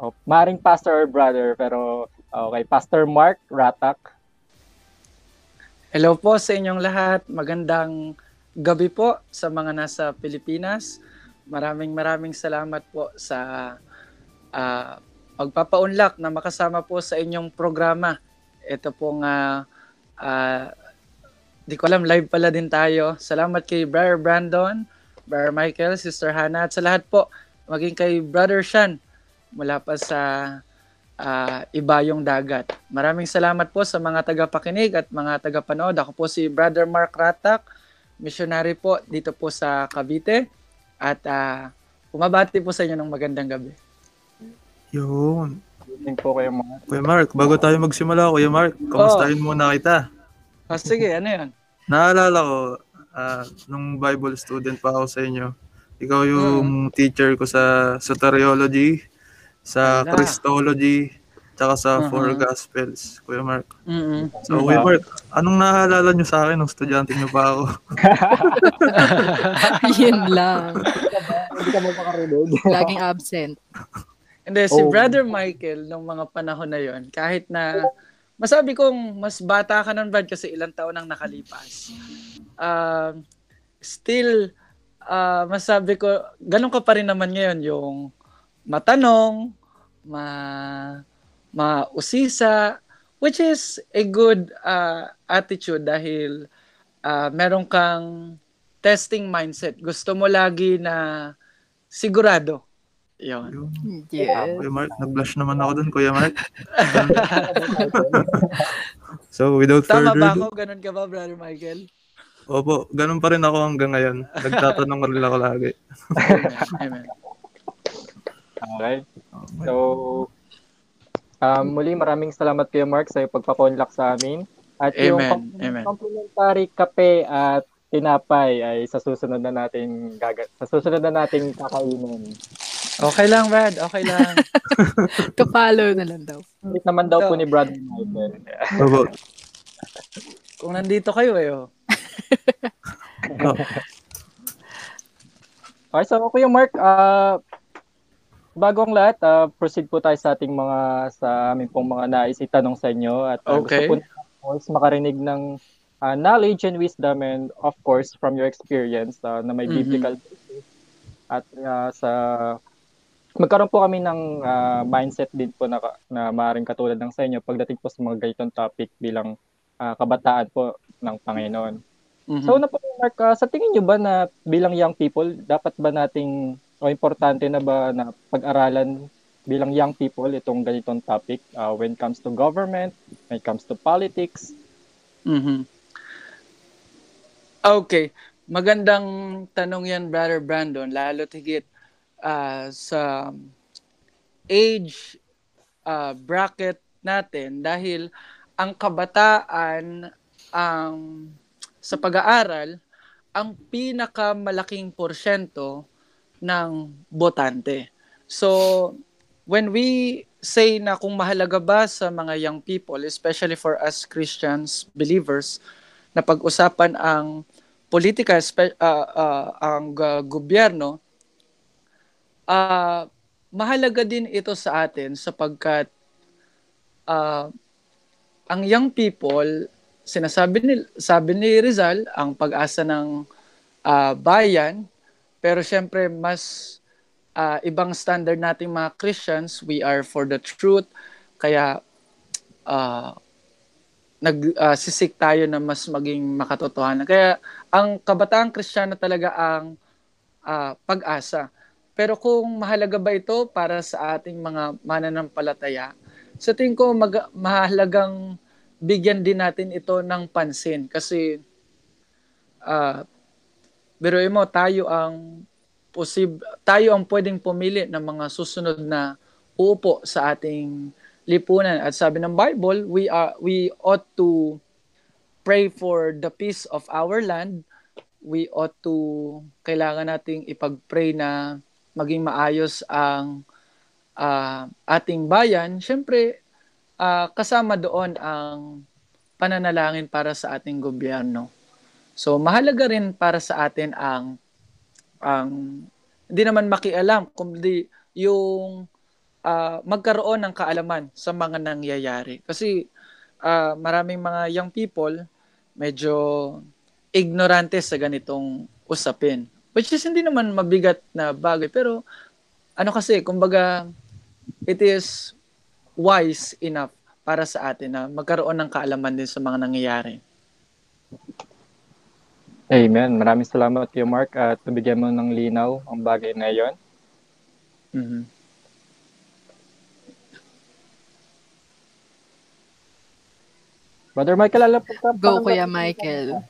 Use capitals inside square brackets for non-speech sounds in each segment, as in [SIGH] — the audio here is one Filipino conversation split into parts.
Oh, maring pastor or brother, pero okay, Pastor Mark Ratak. Hello po sa inyong lahat. Magandang gabi po sa mga nasa Pilipinas. Maraming maraming salamat po sa uh, pagpapaunlak na makasama po sa inyong programa. Ito pong uh, uh, di ko alam, live pala din tayo. Salamat kay Brother Brandon, Brother Michael, Sister Hannah, at sa lahat po, maging kay Brother Shan mula pa sa uh, Ibayong Dagat. Maraming salamat po sa mga tagapakinig at mga tagapanood. Ako po si Brother Mark Ratak, missionary po dito po sa Cavite. At uh, pumabati po sa inyo ng magandang gabi. Yun. Evening po kayo mga. Kuya Mark, bago tayo magsimula, Kuya Mark, kamustahin oh. muna kita. Oh, sige, ano yan? Naalala ko, uh, nung Bible student pa ako sa inyo, ikaw yung hmm. teacher ko sa soteriology sa Wala. Christology, tsaka sa uh-huh. Four Gospels, Kuya Mark. Mm-hmm. So, Kuya Mark, anong naalala nyo sa akin nung estudyante nyo pa ako? [LAUGHS] Yun lang. Hindi ka mo makarinig. [LAUGHS] Laging absent. Hindi, si oh. Brother Michael, nung mga panahon na yon kahit na, masabi kong mas bata ka nun, Brad, kasi ilang taon ang nakalipas. Uh, still, uh, masabi ko, ganun ka pa rin naman ngayon yung matanong, ma mausisa, which is a good uh, attitude dahil uh, meron kang testing mindset. Gusto mo lagi na sigurado. Yun. Yeah. Kuya Mark, nag-blush naman ako dun, Kuya Mark. [LAUGHS] so, without Tama further ba ako? Ganun ka ba, Brother Michael? Opo, ganun pa rin ako hanggang ngayon. Nagtatanong rin ako lagi. Amen. Amen. Okay. So, um, muli maraming salamat kay Mark sa pagpapaunlak sa amin. At Amen. yung Amen. complimentary kape at tinapay ay sa susunod na natin gaga sa susunod na nating kakainin. Okay lang, Brad. Okay lang. [LAUGHS] To-follow na lang daw. Hindi naman daw po ni Brad Michael. Kung nandito kayo eh. Oh. [LAUGHS] oh. Okay, so Kuya Mark, uh, bago ang lahat, uh, proceed po tayo sa ating mga sa aming pong mga nais itanong sa inyo at uh, okay. gusto po course makarinig ng uh, knowledge and wisdom and of course from your experience uh, na may mm-hmm. biblical basis at uh, sa magkaroon po kami ng uh, mindset din po na, na maaaring katulad ng sa inyo pagdating po sa mga ganitong topic bilang uh, kabataan po ng Panginoon. Mm-hmm. So, na po, Mark, uh, sa tingin nyo ba na bilang young people, dapat ba nating o importante na ba na pag-aralan bilang young people itong ganitong topic uh, when it comes to government, when it comes to politics? Mm-hmm. Okay. Magandang tanong yan, Brother Brandon, lalo tigit uh, sa age uh, bracket natin dahil ang kabataan ang sa pag-aaral ang pinakamalaking porsyento ng botante. So, when we say na kung mahalaga ba sa mga young people, especially for us Christians, believers, na pag-usapan ang politika, uh, uh, ang uh, gobyerno, uh, mahalaga din ito sa atin sapagkat uh, ang young people, sinasabi ni, sabi ni Rizal, ang pag-asa ng uh, bayan, pero syempre, mas uh, ibang standard nating mga Christians, we are for the truth. Kaya, uh, nagsisik uh, tayo na mas maging makatotohanan. Kaya, ang kabataang Kristiyano talaga ang uh, pag-asa. Pero kung mahalaga ba ito para sa ating mga mananampalataya, sa tingin ko mag- mahalagang bigyan din natin ito ng pansin kasi uh, biruin mo, tayo ang posib tayo ang pwedeng pumili ng mga susunod na uupo sa ating lipunan. At sabi ng Bible, we are we ought to pray for the peace of our land. We ought to kailangan nating ipag-pray na maging maayos ang uh, ating bayan. Siyempre, uh, kasama doon ang pananalangin para sa ating gobyerno. So mahalaga rin para sa atin ang ang hindi naman makialam kundi yung ah, magkaroon ng kaalaman sa mga nangyayari. Kasi ah, maraming mga young people medyo ignorante sa ganitong usapin. Which is hindi naman mabigat na bagay. Pero ano kasi, kumbaga, it is wise enough para sa atin na magkaroon ng kaalaman din sa mga nangyayari. Amen. Maraming salamat kay Mark at nabigyan mo ng linaw ang bagay na yon. Mhm. Brother Michael, alam po ka. Go, Kuya Michael.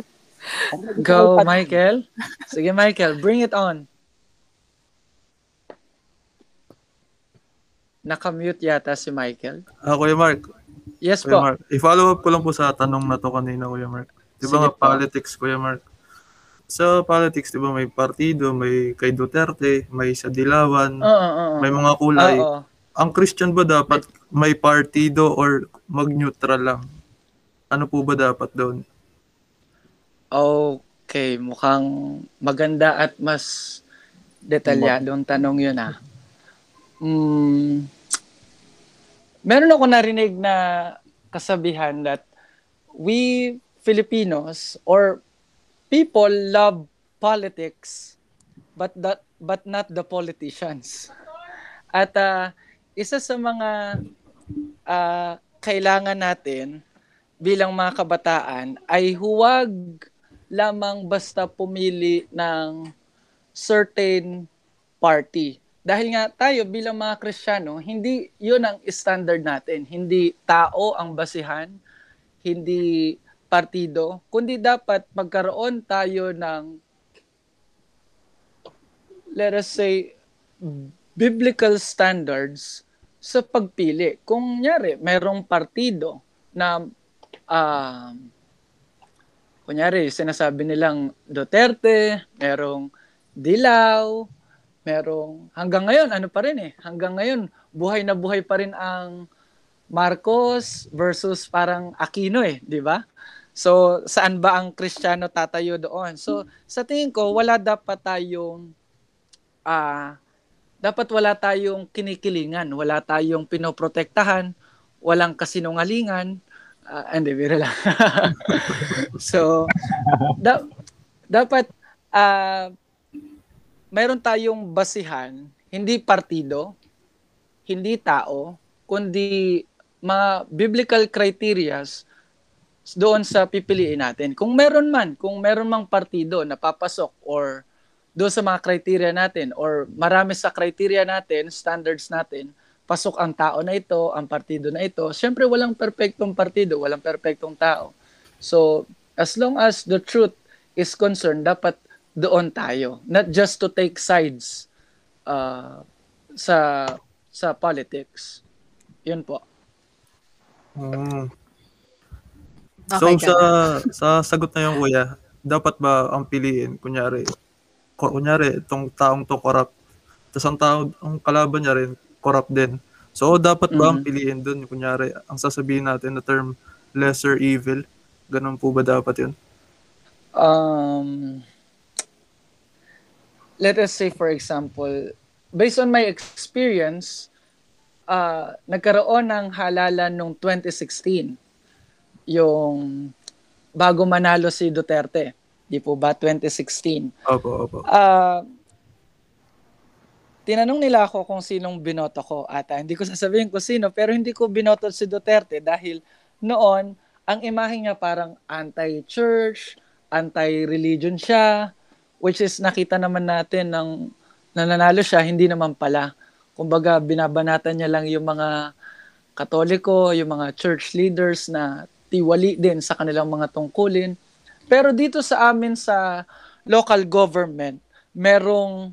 [LAUGHS] Go, Michael. Sige, Michael, bring it on. Nakamute yata si Michael. Ah, Kuya Mark, Yes Kuya po. Mark, i-follow up ko lang po sa tanong na to kanina, Kuya Mark. Di ba nga po. politics, Kuya Mark? Sa politics, di ba may partido, may kay Duterte, may sa Dilawan, Oo, oo, may mga kulay. Oo. Ang Christian ba dapat may partido or mag-neutral lang? Ano po ba dapat doon? Okay, mukhang maganda at mas detalyadong tanong yun ah. Mm, meron ako narinig na kasabihan that we Filipinos or people love politics but that but not the politicians. At ah, isa sa mga ah, kailangan natin bilang mga kabataan ay huwag lamang basta pumili ng certain party. Dahil nga tayo bilang mga Kristiyano, hindi 'yun ang standard natin. Hindi tao ang basihan, hindi partido, kundi dapat magkaroon tayo ng let us say biblical standards sa pagpili. Kung nyari, merong partido na um, kunyari, sinasabi nilang Duterte, merong Dilaw, merong hanggang ngayon, ano pa rin eh, hanggang ngayon, buhay na buhay pa rin ang Marcos versus parang Aquino eh, di ba? So, saan ba ang Kristiyano tatayo doon? So, sa tingin ko, wala dapat tayong ah dapat wala tayong kinikilingan, wala tayong pinoprotektahan, walang kasinungalingan. Ah, hindi, biro lang. [LAUGHS] so, da- dapat ah mayroon tayong basihan, hindi partido, hindi tao, kundi mga biblical criterias doon sa pipiliin natin. Kung meron man, kung meron mang partido na papasok or doon sa mga criteria natin or marami sa criteria natin, standards natin, pasok ang tao na ito, ang partido na ito. Siyempre, walang perfectong partido, walang perfectong tao. So, as long as the truth is concerned, dapat doon tayo. Not just to take sides uh, sa sa politics. Yun po. Mm. Okay so sa sa sagot na yung kuya, dapat ba ang piliin kunyari ku- kunyari itong taong to corrupt. Tapos ang tao ang kalaban niya rin corrupt din. So dapat ba ang Mhm. piliin doon kunyari ang sasabihin natin na term lesser evil? Ganun po ba dapat 'yun? Um, let us say, for example, based on my experience, uh, nagkaroon ng halalan noong 2016. Yung bago manalo si Duterte. Di po ba? 2016. Opo, opo. Ah, tinanong nila ako kung sinong binoto ko ata. Hindi ko sasabihin kung sino, pero hindi ko binoto si Duterte dahil noon, ang imahe niya parang anti-church, anti-religion siya, which is nakita naman natin ng nananalo siya, hindi naman pala. Kumbaga, binabanatan niya lang yung mga katoliko, yung mga church leaders na tiwali din sa kanilang mga tungkulin. Pero dito sa amin sa local government, merong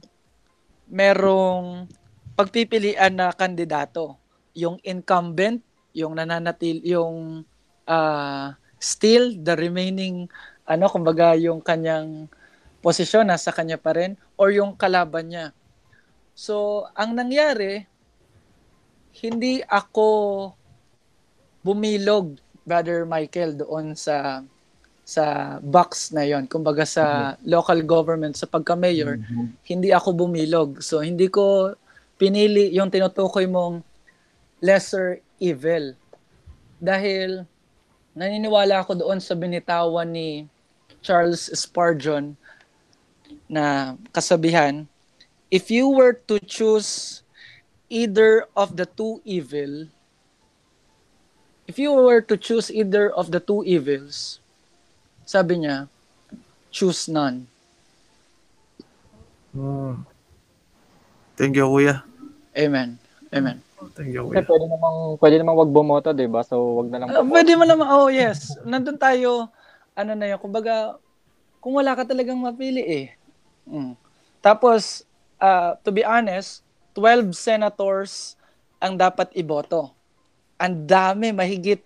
merong pagpipilian na kandidato. Yung incumbent, yung nananatil, yung ah, still the remaining ano kumbaga yung kanyang posisyon nasa kanya pa rin or yung kalaban niya. So, ang nangyari hindi ako bumilog Brother Michael doon sa sa box na yon kumbaga sa local government sa pagka-mayor hindi ako bumilog. So hindi ko pinili yung tinutukoy mong lesser evil. Dahil naniniwala ako doon sa binitawan ni Charles Spurgeon na kasabihan, if you were to choose either of the two evil, if you were to choose either of the two evils, sabi niya, choose none. Hmm. Thank you, kuya. Amen. Amen. Thank you, kuya. pwede namang, pwede namang wag bumoto, di ba? So, wag na lang Uh, bumoto. pwede mo naman, oh yes. Nandun tayo, ano na yun, kumbaga, kung wala ka talagang mapili eh. Mm. Tapos, uh, to be honest, 12 senators ang dapat iboto. Ang dami, mahigit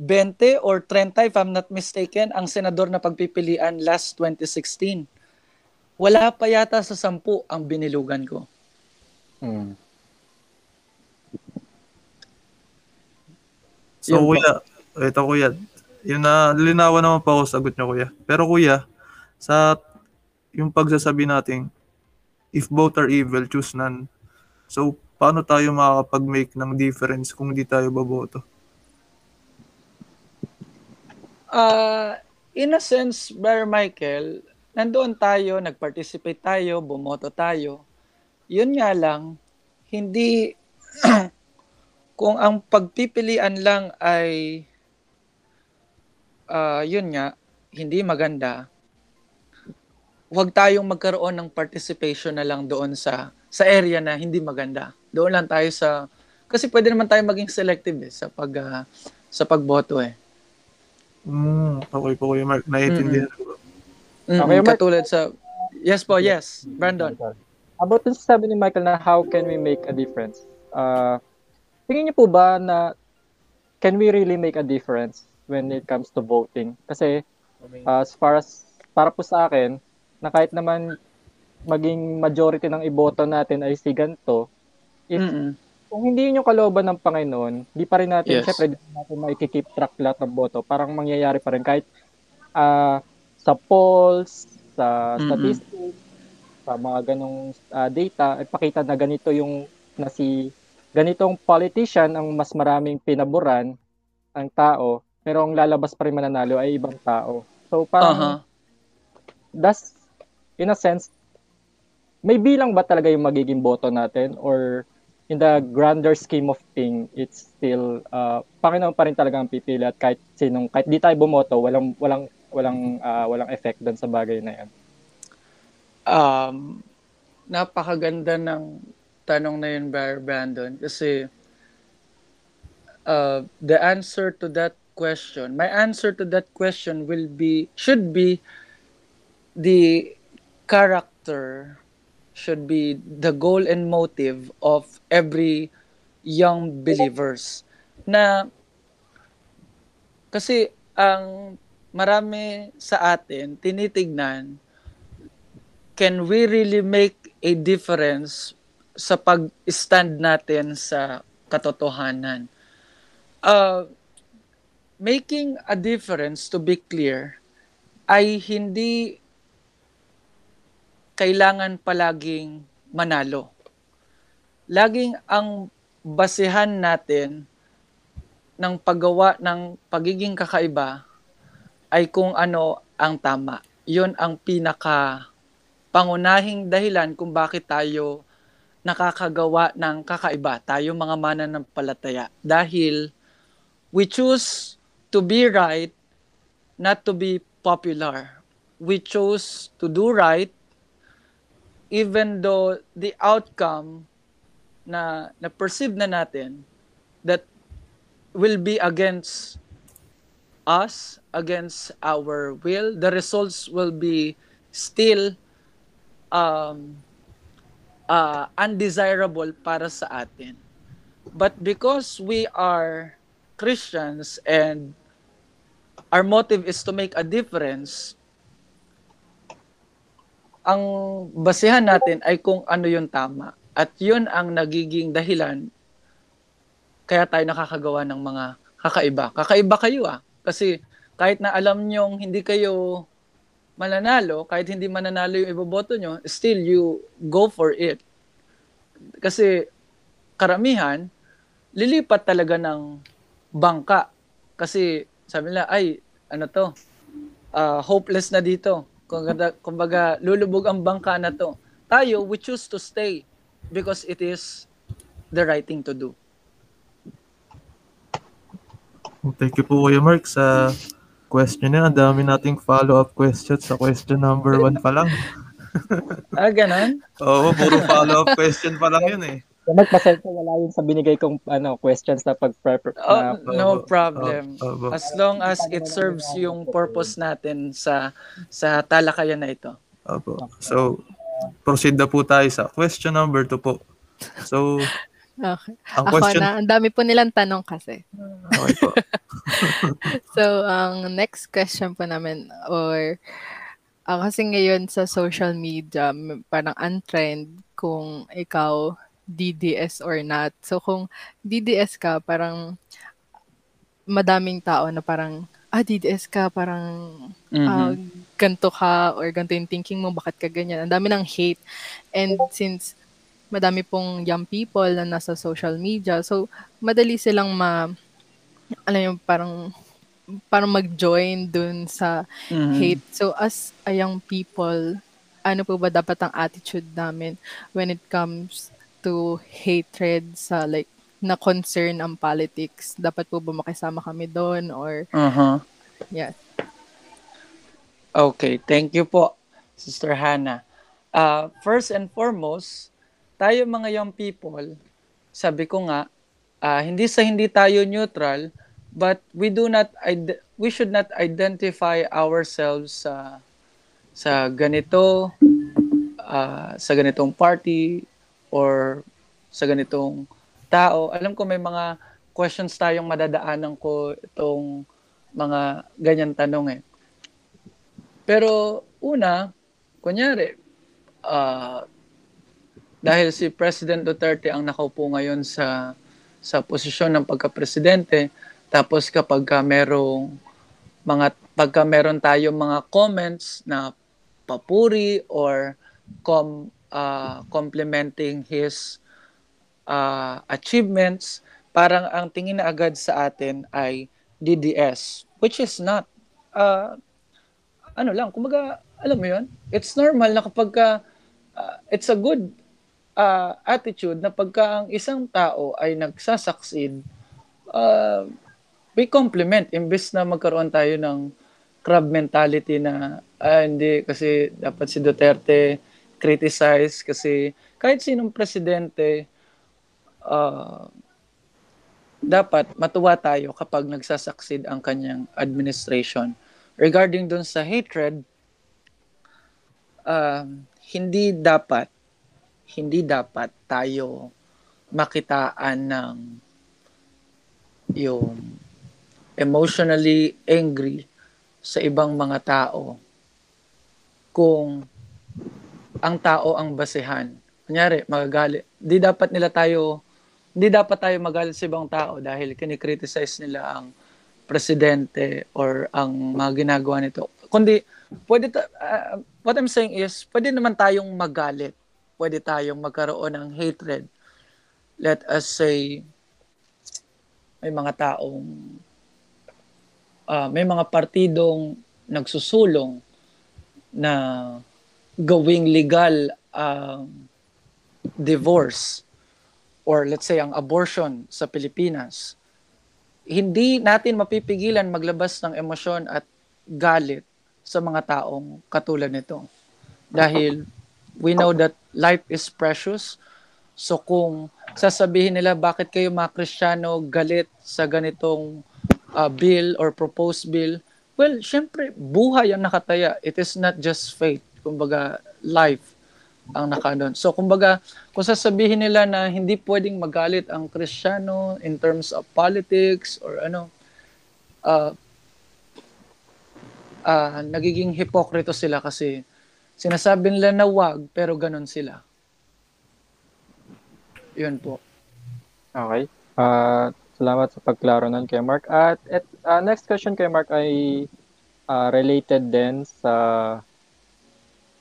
20 or 30, if I'm not mistaken, ang senador na pagpipilian last 2016. Wala pa yata sa 10 ang binilugan ko. Hmm. So, Yun po. kuya, ito kuya, yun na, linawan naman pa ako sa sagot niyo, kuya. Pero kuya, sa yung pagsasabi natin, if both are evil, choose none. So, paano tayo makakapag-make ng difference kung di tayo baboto? Uh, in a sense, Brother Michael, nandoon tayo, nag-participate tayo, bumoto tayo. Yun nga lang, hindi, [CLEARS THROAT] kung ang pagpipilian lang ay, uh, yun nga, hindi maganda, huwag tayong magkaroon ng participation na lang doon sa sa area na hindi maganda. Doon lang tayo sa kasi pwede naman tayo maging selective eh, sa pag ah, sa pagboto eh. Hmm, okay po kuya Mark, naiintindihan ko. Mm, Okay, Mark. katulad sa Yes po, yes. Brandon. About dun sa sabi ni Michael na how can we make a difference? Uh, tingin niyo po ba na can we really make a difference when it comes to voting? Kasi uh, as far as para po sa akin, na kahit naman maging majority ng iboto natin ay si ganito, if Mm-mm. kung hindi yun yung kalooban ng Panginoon, di pa rin natin, Yes. syempre, di natin makikip track lahat ng boto. Parang mangyayari pa rin kahit ah, sa polls, sa Mm-mm. statistics, sa mga ganong ah, data, ay pakita na ganito yung na si ganitong politician ang mas maraming pinaboran ang tao, pero ang lalabas pa rin mananalo ay ibang tao. So parang Aha. that's in a sense may bilang ba talaga yung magiging boto natin or in the grander scheme of thing it's still uh, Panginoon pa rin talaga ang pipili at kahit sinong kahit di tayo bumoto walang walang walang ah, walang effect doon sa bagay na yan. Um, napakaganda ng tanong na yun, Brandon, kasi uh, the answer to that question, my answer to that question will be, should be the character, should be the goal and motive of every young believers. Na, kasi ang marami sa atin tinitignan, can we really make a difference sa pag-stand natin sa katotohanan? Uh, making a difference, to be clear, ay hindi kailangan palaging manalo. Laging ang basihan natin ng paggawa ng pagiging kakaiba ay kung ano ang tama. Yun ang pinaka pangunahing dahilan kung bakit tayo nakakagawa ng kakaiba. Tayo mga mananampalataya. Dahil we choose to be right, not to be popular. We chose to do right even though the outcome na na-perceive na natin that will be against us, against our will, the results will be still um, uh, undesirable para sa atin. But because we are Christians and our motive is to make a difference, ang basihan natin ay kung ano yung tama. At yun ang nagiging dahilan kaya tayo nakakagawa ng mga kakaiba. Kakaiba kayo ah. Kasi kahit na alam nyong hindi kayo mananalo, kahit hindi mananalo yung iboboto nyo, still you go for it. kasi karamihan lilipat talaga ng bangka kasi sabi nila ay ano to uh, hopeless na dito kumbaga, kumbaga lulubog ang bangka na to tayo we choose to stay because it is the right thing to do Thank you po Kuya Mark sa question na. Ang dami nating follow-up questions sa question number one pa lang. ah ganon [LAUGHS] Oo, puro follow-up question pa lang yun eh. So, magpasensya wala yun sa binigay kong ano, questions na pag-prep. Oh, no problem. opo, opo. As long as it serves yung purpose natin sa sa talakayan na ito. Opo. So, proceed na po tayo sa question number two po. So, Okay. ang Ako question... na, ang dami po nilang tanong kasi. Okay po. [LAUGHS] So, ang next question po namin, or ah, kasi ngayon sa social media, parang untrend kung ikaw DDS or not. So, kung DDS ka, parang madaming tao na parang, ah, DDS ka, parang ah, ganto ka or ganto yung thinking mo, bakit ka ganyan. Ang dami ng hate. And since madami pong young people na nasa social media, so madali silang ma, alam yung parang, parang mag-join dun sa Mhm. hate. So as a young people, ano po ba dapat ang attitude namin when it comes to hatred sa like na concern ang politics? Dapat po ba makisama kami doon or Uh-huh. yeah. Okay, thank you po, Sister Hannah. Uh, first and foremost, tayo mga young people, sabi ko nga, ah, hindi sa hindi tayo neutral, but we do not ide- we should not identify ourselves sa sa ganito ah, sa ganitong party or sa ganitong tao. Alam ko may mga questions tayong madadaanan ko itong mga ganyan tanong eh. Pero una, kunyari, ah, dahil si President Duterte ang nakaupo ngayon sa sa posisyon ng pagka-presidente, tapos kapag ka merong mga pagka meron tayong mga comments na papuri or com ah, complimenting his ah, achievements, parang ang tingin na agad sa atin ay DDS, which is not. Ah, ano lang, kumbaga, alam mo yon it's normal na kapag ka, ah, it's a good ah, attitude na pagka ang isang tao ay nagsasucceed, uh, we compliment imbes na magkaroon tayo ng crab mentality na ah, hindi kasi dapat si Duterte criticize kasi kahit sinong presidente ah, dapat matuwa tayo kapag nagsasucceed ang kanyang administration. Regarding dun sa hatred, um, hindi dapat hindi dapat tayo makitaan ng yung emotionally angry sa ibang mga tao kung ang tao ang basehan. Kunyari, magagalit. Di dapat nila tayo, di dapat tayo magalit sa ibang tao dahil kinikriticize nila ang presidente or ang mga ginagawa nito. Kundi, pwede ta- ah, what I'm saying is, pwede naman tayong magalit. Pwede tayong magkaroon ng hatred. Let us say, may mga taong, ah, may mga partidong nagsusulong na gawing legal ang divorce or let's say ang abortion sa Pilipinas, hindi natin mapipigilan maglabas ng emosyon at galit sa mga taong katulad nito. Dahil we know that life is precious. So kung sasabihin nila bakit kayo mga Kristiyano galit sa ganitong uh, bill or proposed bill, well, syempre, buhay ang nakataya. It is not just faith. Kumbaga, life ang nakanon. So, kumbaga, kung sasabihin nila na hindi pwedeng magalit ang Kristiyano in terms of politics or ano, uh, uh, nagiging hipokrito sila kasi sinasabi nila na wag, pero ganun sila. Yun po. Okay. Ah, salamat sa pagklaro nun kay Mark. At et, ah, next question kay Mark ay ah, related din sa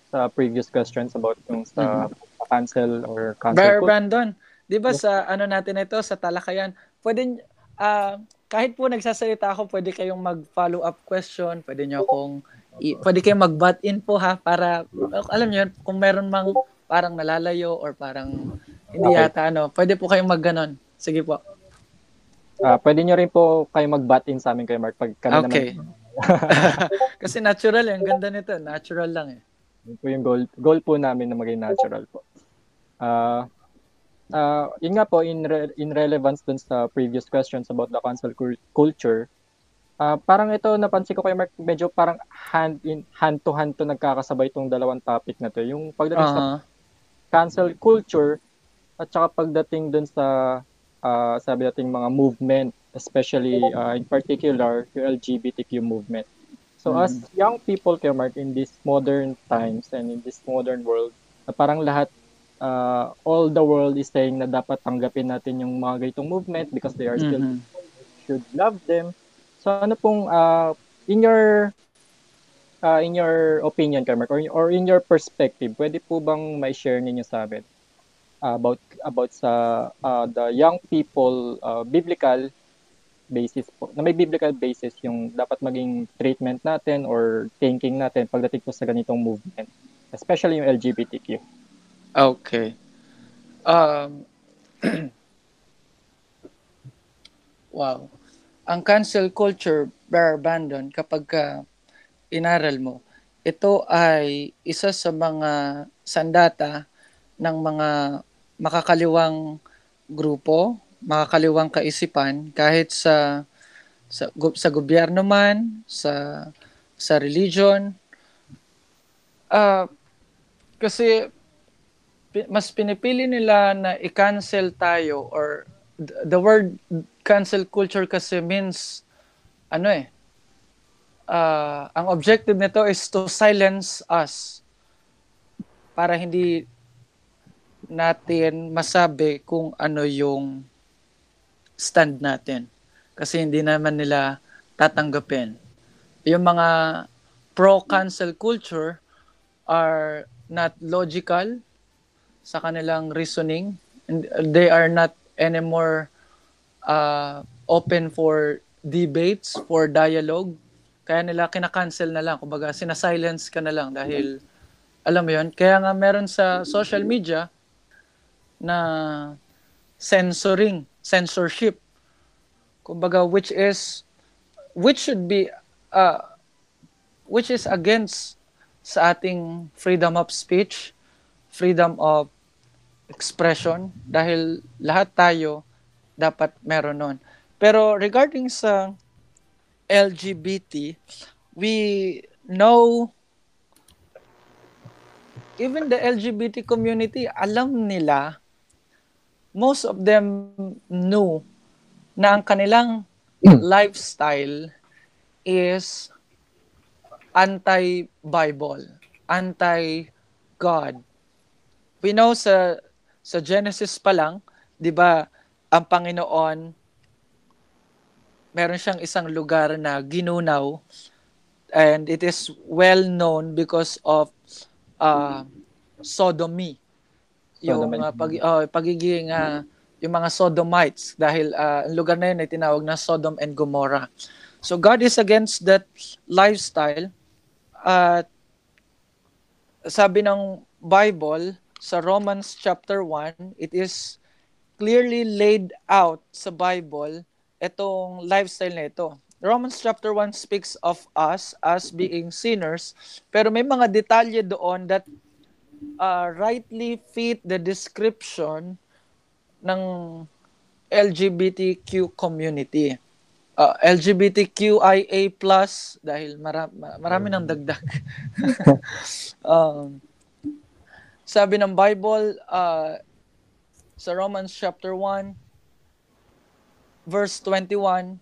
sa previous questions about yung sa cancel or cancel Bear culture. Brandon, 'di ba sa ano natin ito sa talakayan, pwede ah kahit po nagsasalita ako, pwede kayong mag-follow up question, pwede niyo akong i- pwede kayong mag-butt in po ha para alam niyo kung meron mang parang nalalayo or parang hindi Okay. yata ano, pwede po kayong magganon. Sige po. Ah, pwede nyo rin po kayo mag-bat in sa amin kay Mark pag kami Okay. naman [LAUGHS] Kasi natural eh, ang ganda nito, natural lang eh. Yun po yung goal, goal po namin na maging natural po. Ah, ah, yun nga po, in, re- in relevance dun sa previous questions about the cancel cul- culture, ah, parang ito, napansin ko kay Mark, medyo parang hand, in, hand to hand to nagkakasabay itong dalawang topic na to. Yung pagdating sa Uh-huh. cancel culture, at saka pagdating dun sa, ah, sabi nating mga movement, especially ah, in particular, yung LGBTQ movement. So Mhm. as young people, kay Mark, in these modern times and in this modern world, na parang lahat, uh, all the world is saying na dapat tanggapin natin yung mga ganitong movement because they are still Mhm. should love them. So ano pong uh, in your uh, in your opinion, kay Mark, or, or in your perspective, pwede po bang may share ninyo sa amin uh, about about sa uh, the young people uh, biblical basis po, na may biblical basis yung dapat maging treatment natin or thinking natin pagdating po sa ganitong movement, especially yung LGBTQ. Okay. Um, [CLEARS THROAT] wow. Ang cancel culture, Bear Abandon, kapag ka inaral mo, ito ay isa sa mga sandata ng mga makakaliwang grupo, makakaliwang kaisipan kahit sa sa, sa gobyerno man, sa sa religion. Ah, kasi mas pinipili nila na i-cancel tayo or th- the word cancel culture kasi means ano eh ah, ang objective nito is to silence us para hindi natin masabi kung ano yung stand natin. Kasi hindi naman nila tatanggapin. Yung mga pro cancel culture are not logical sa kanilang reasoning. And they are not anymore uh, open for debates for dialogue. Kaya nila kinakancel na lang. Kumbaga sinasilence ka na lang dahil alam mo yon kaya nga meron sa social media na censoring censorship kumbaga which is which should be uh, which is against sa ating freedom of speech, freedom of expression dahil lahat tayo dapat meron nun. Pero regarding sa LGBT, we know even the LGBT community, alam nila, most of them knew na ang kanilang lifestyle is anti-Bible, anti-God. We know sa sa Genesis pa lang, 'di ba, ang Panginoon meron siyang isang lugar na ginunaw and it is well known because of uh, sodomy. Yung uh, pag, uh, pagiging uh, yung mga sodomites dahil uh, ang lugar na yun ay tinawag na Sodom and Gomorrah. So God is against that lifestyle at sabi ng Bible sa Romans chapter 1, it is clearly laid out sa Bible itong lifestyle na ito. Romans chapter 1 speaks of us as being sinners, pero may mga detalye doon that uh, rightly fit the description ng LGBTQ community. Uh, LGBTQIA+, dahil mara- marami ng dagdag. [LAUGHS] um, sabi ng Bible uh, sa Romans chapter 1, verse 21,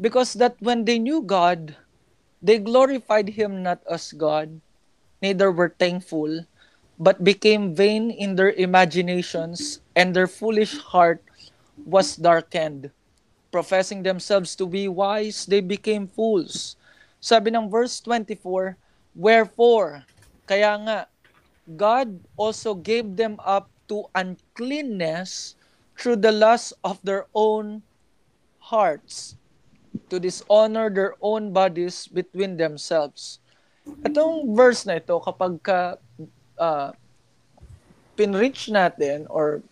because that when they knew God, they glorified him not as God, neither were thankful, but became vain in their imaginations, and their foolish heart was darkened. Professing themselves to be wise, they became fools. Sabi ng verse 24, Wherefore, kaya nga, God also gave them up to uncleanness through the lust of their own hearts to dishonor their own bodies between themselves. Itong verse na ito, kapag ka, uh, pinreach natin or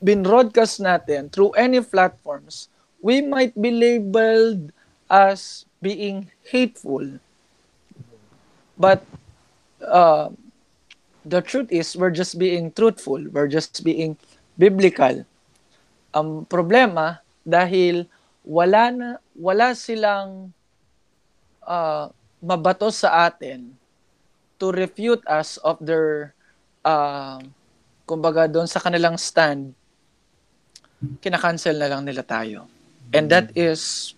binroadcast natin through any platforms, we might be labeled as being hateful. But uh, the truth is, we're just being truthful. We're just being biblical. Ang problema, dahil wala na wala silang uh, mabato sa atin to refute us of their uh, kumbaga doon sa kanilang stand kinakancel na lang nila tayo and that is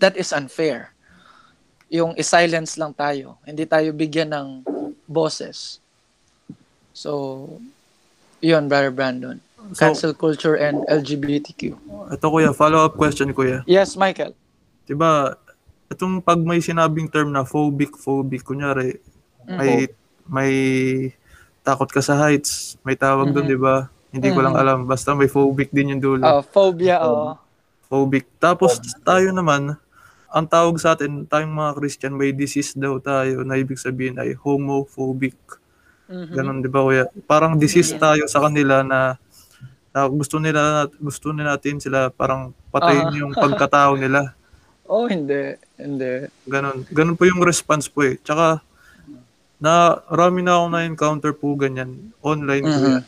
that is unfair yung i-silence lang tayo hindi tayo bigyan ng bosses so yun brother Brandon cancel so, culture and LGBTQ. Ito kuya, follow-up question kuya. Yes, Michael. 'Di ba itong pag may sinabing term na phobic, phobic, kunyari. May, may takot ka sa heights, may tawag mm-hmm. doon, di ba? Hindi mm-hmm. ko lang alam. Basta may phobic din yung dulo. Oh, phobia, oh. Phobic. Tapos tayo naman, ang tawag sa atin, tayong mga Christian, may disease daw tayo na ibig sabihin ay homophobic. Mm-hmm. Ganon, di ba kuya? Parang disease tayo sa kanila na na gusto nila gusto nila natin sila parang patayin uh-huh. yung pagkatao nila. [LAUGHS] Oh, hindi. Hindi. Ganon. Ganon po yung response po eh. Tsaka, na rami na ako na-encounter po ganyan online uh-huh. po yan.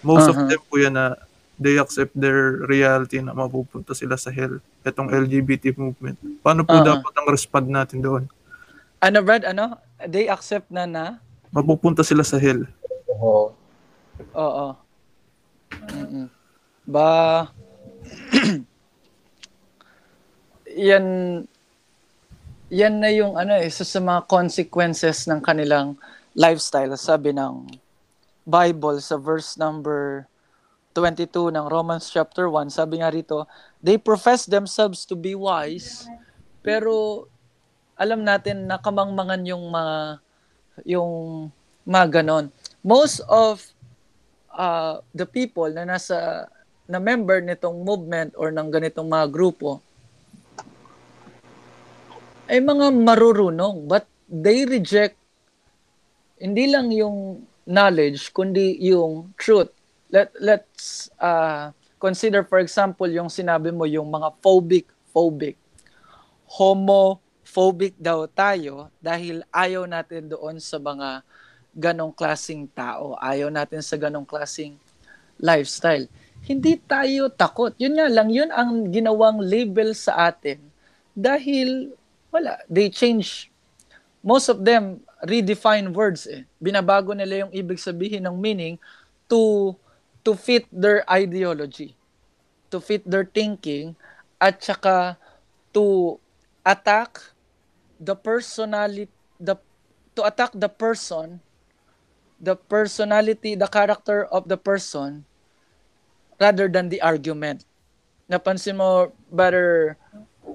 Most uh-huh. of them po yan na they accept their reality na mapupunta sila sa hell. Itong LGBT movement. Paano po uh-huh. dapat ang respond natin doon? Ano, Brad? Ano? They accept na na? Mapupunta sila sa hell. Oo. Oo. Mm-mm. Ba, [CLEARS THROAT] yan, yan na yung ano eh, isa sa mga consequences ng kanilang lifestyle. Sabi ng Bible sa verse number 22 ng Romans chapter 1, sabi nga rito, they profess themselves to be wise, pero alam natin na kamangmangan yung mga yung mga ganon. Most of uh, the people na nasa na member nitong movement or ng ganitong mga grupo ay mga marurunong but they reject hindi lang yung knowledge kundi yung truth let let's uh, consider for example yung sinabi mo yung mga phobic phobic homophobic daw tayo dahil ayaw natin doon sa mga ganong klasing tao. Ayaw natin sa ganong klasing lifestyle. Hindi tayo takot. Yun nga lang, yun ang ginawang label sa atin. Dahil, wala, they change. Most of them redefine words eh. Binabago nila yung ibig sabihin ng meaning to to fit their ideology, to fit their thinking, at saka to attack the personality, the to attack the person the personality, the character of the person rather than the argument. Napansin mo, Brother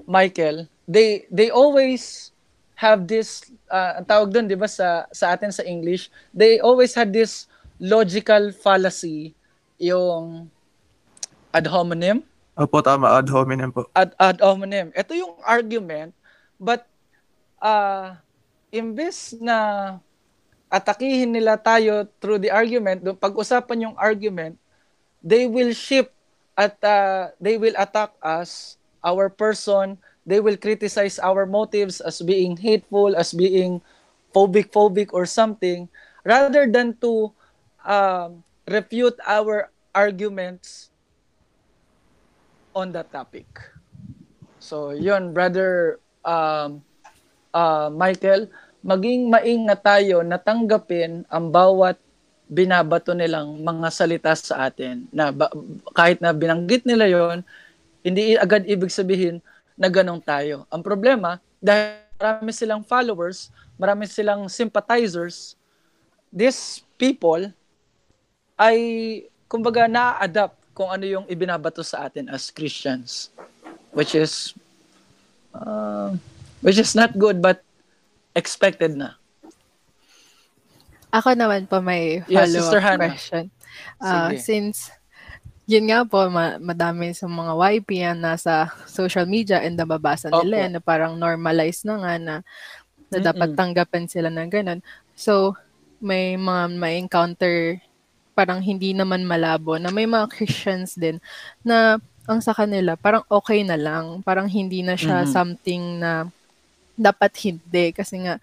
Michael, they they always have this uh, ang tawag doon 'di ba sa sa atin sa English, they always had this logical fallacy yung ad hominem. Opo, tama. Ad hominem po. Ad, ad hominem. Ito yung argument, but uh, imbes na atakihin nila tayo through the argument, pag-usapan yung argument, they will shift at uh, they will attack us, our person, they will criticize our motives as being hateful, as being phobic, phobic or something, rather than to um, refute our arguments on that topic. So, yun, brother um, uh, Michael, maging maingat tayo na tanggapin ang bawat binabato nilang mga salita sa atin na ba, kahit na binanggit nila yon hindi agad ibig sabihin na ganong tayo. Ang problema, dahil marami silang followers, marami silang sympathizers, these people ay kumbaga na-adapt kung ano yung ibinabato sa atin as Christians which is uh, which is not good but expected na. Ako naman po may follow-up Hannah. question. Sige. since yun nga po, ma- madami sa mga YP yan nasa social media and nababasa nila yan na parang normalize na nga na, na dapat Mm-mm. tanggapin sila ng ganun. So, may mga ma-encounter parang hindi naman malabo na may mga Christians din na ang sa kanila parang okay na lang. Parang hindi na siya Mhm. something na dapat hindi kasi nga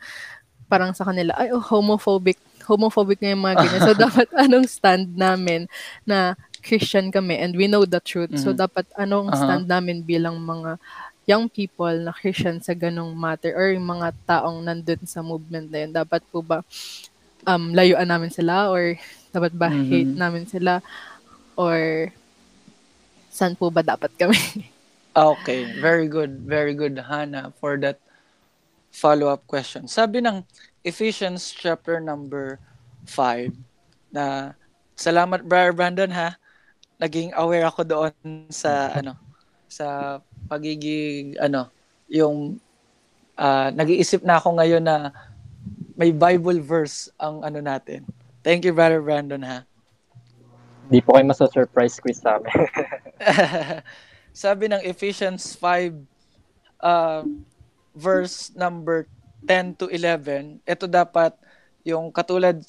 parang sa kanila ay oh, homophobic homophobic nga yung mga ganyan. So [LAUGHS] dapat anong stand namin na Christian kami and we know the truth. So Mhm. dapat anong Aha. stand namin bilang mga young people na Christian sa ganong matter or yung mga taong nandun sa movement na yun. Dapat po ba um, layuan namin sila or dapat ba Mhm. hate namin sila or saan po ba dapat kami? [LAUGHS] Okay, very good. Very good, Hannah, for that follow-up question. Sabi ng Ephesians chapter number 5 na salamat Brother Brandon ha. Naging aware ako doon sa ano sa pagiging ano yung ah, nag-iisip na ako ngayon na may Bible verse ang ano natin. Thank you Brother Brandon ha. Di po kayo masa-surprise quiz sa amin. [LAUGHS] Sabi ng Ephesians 5 uh, verse number 10 to 11, ito dapat yung katulad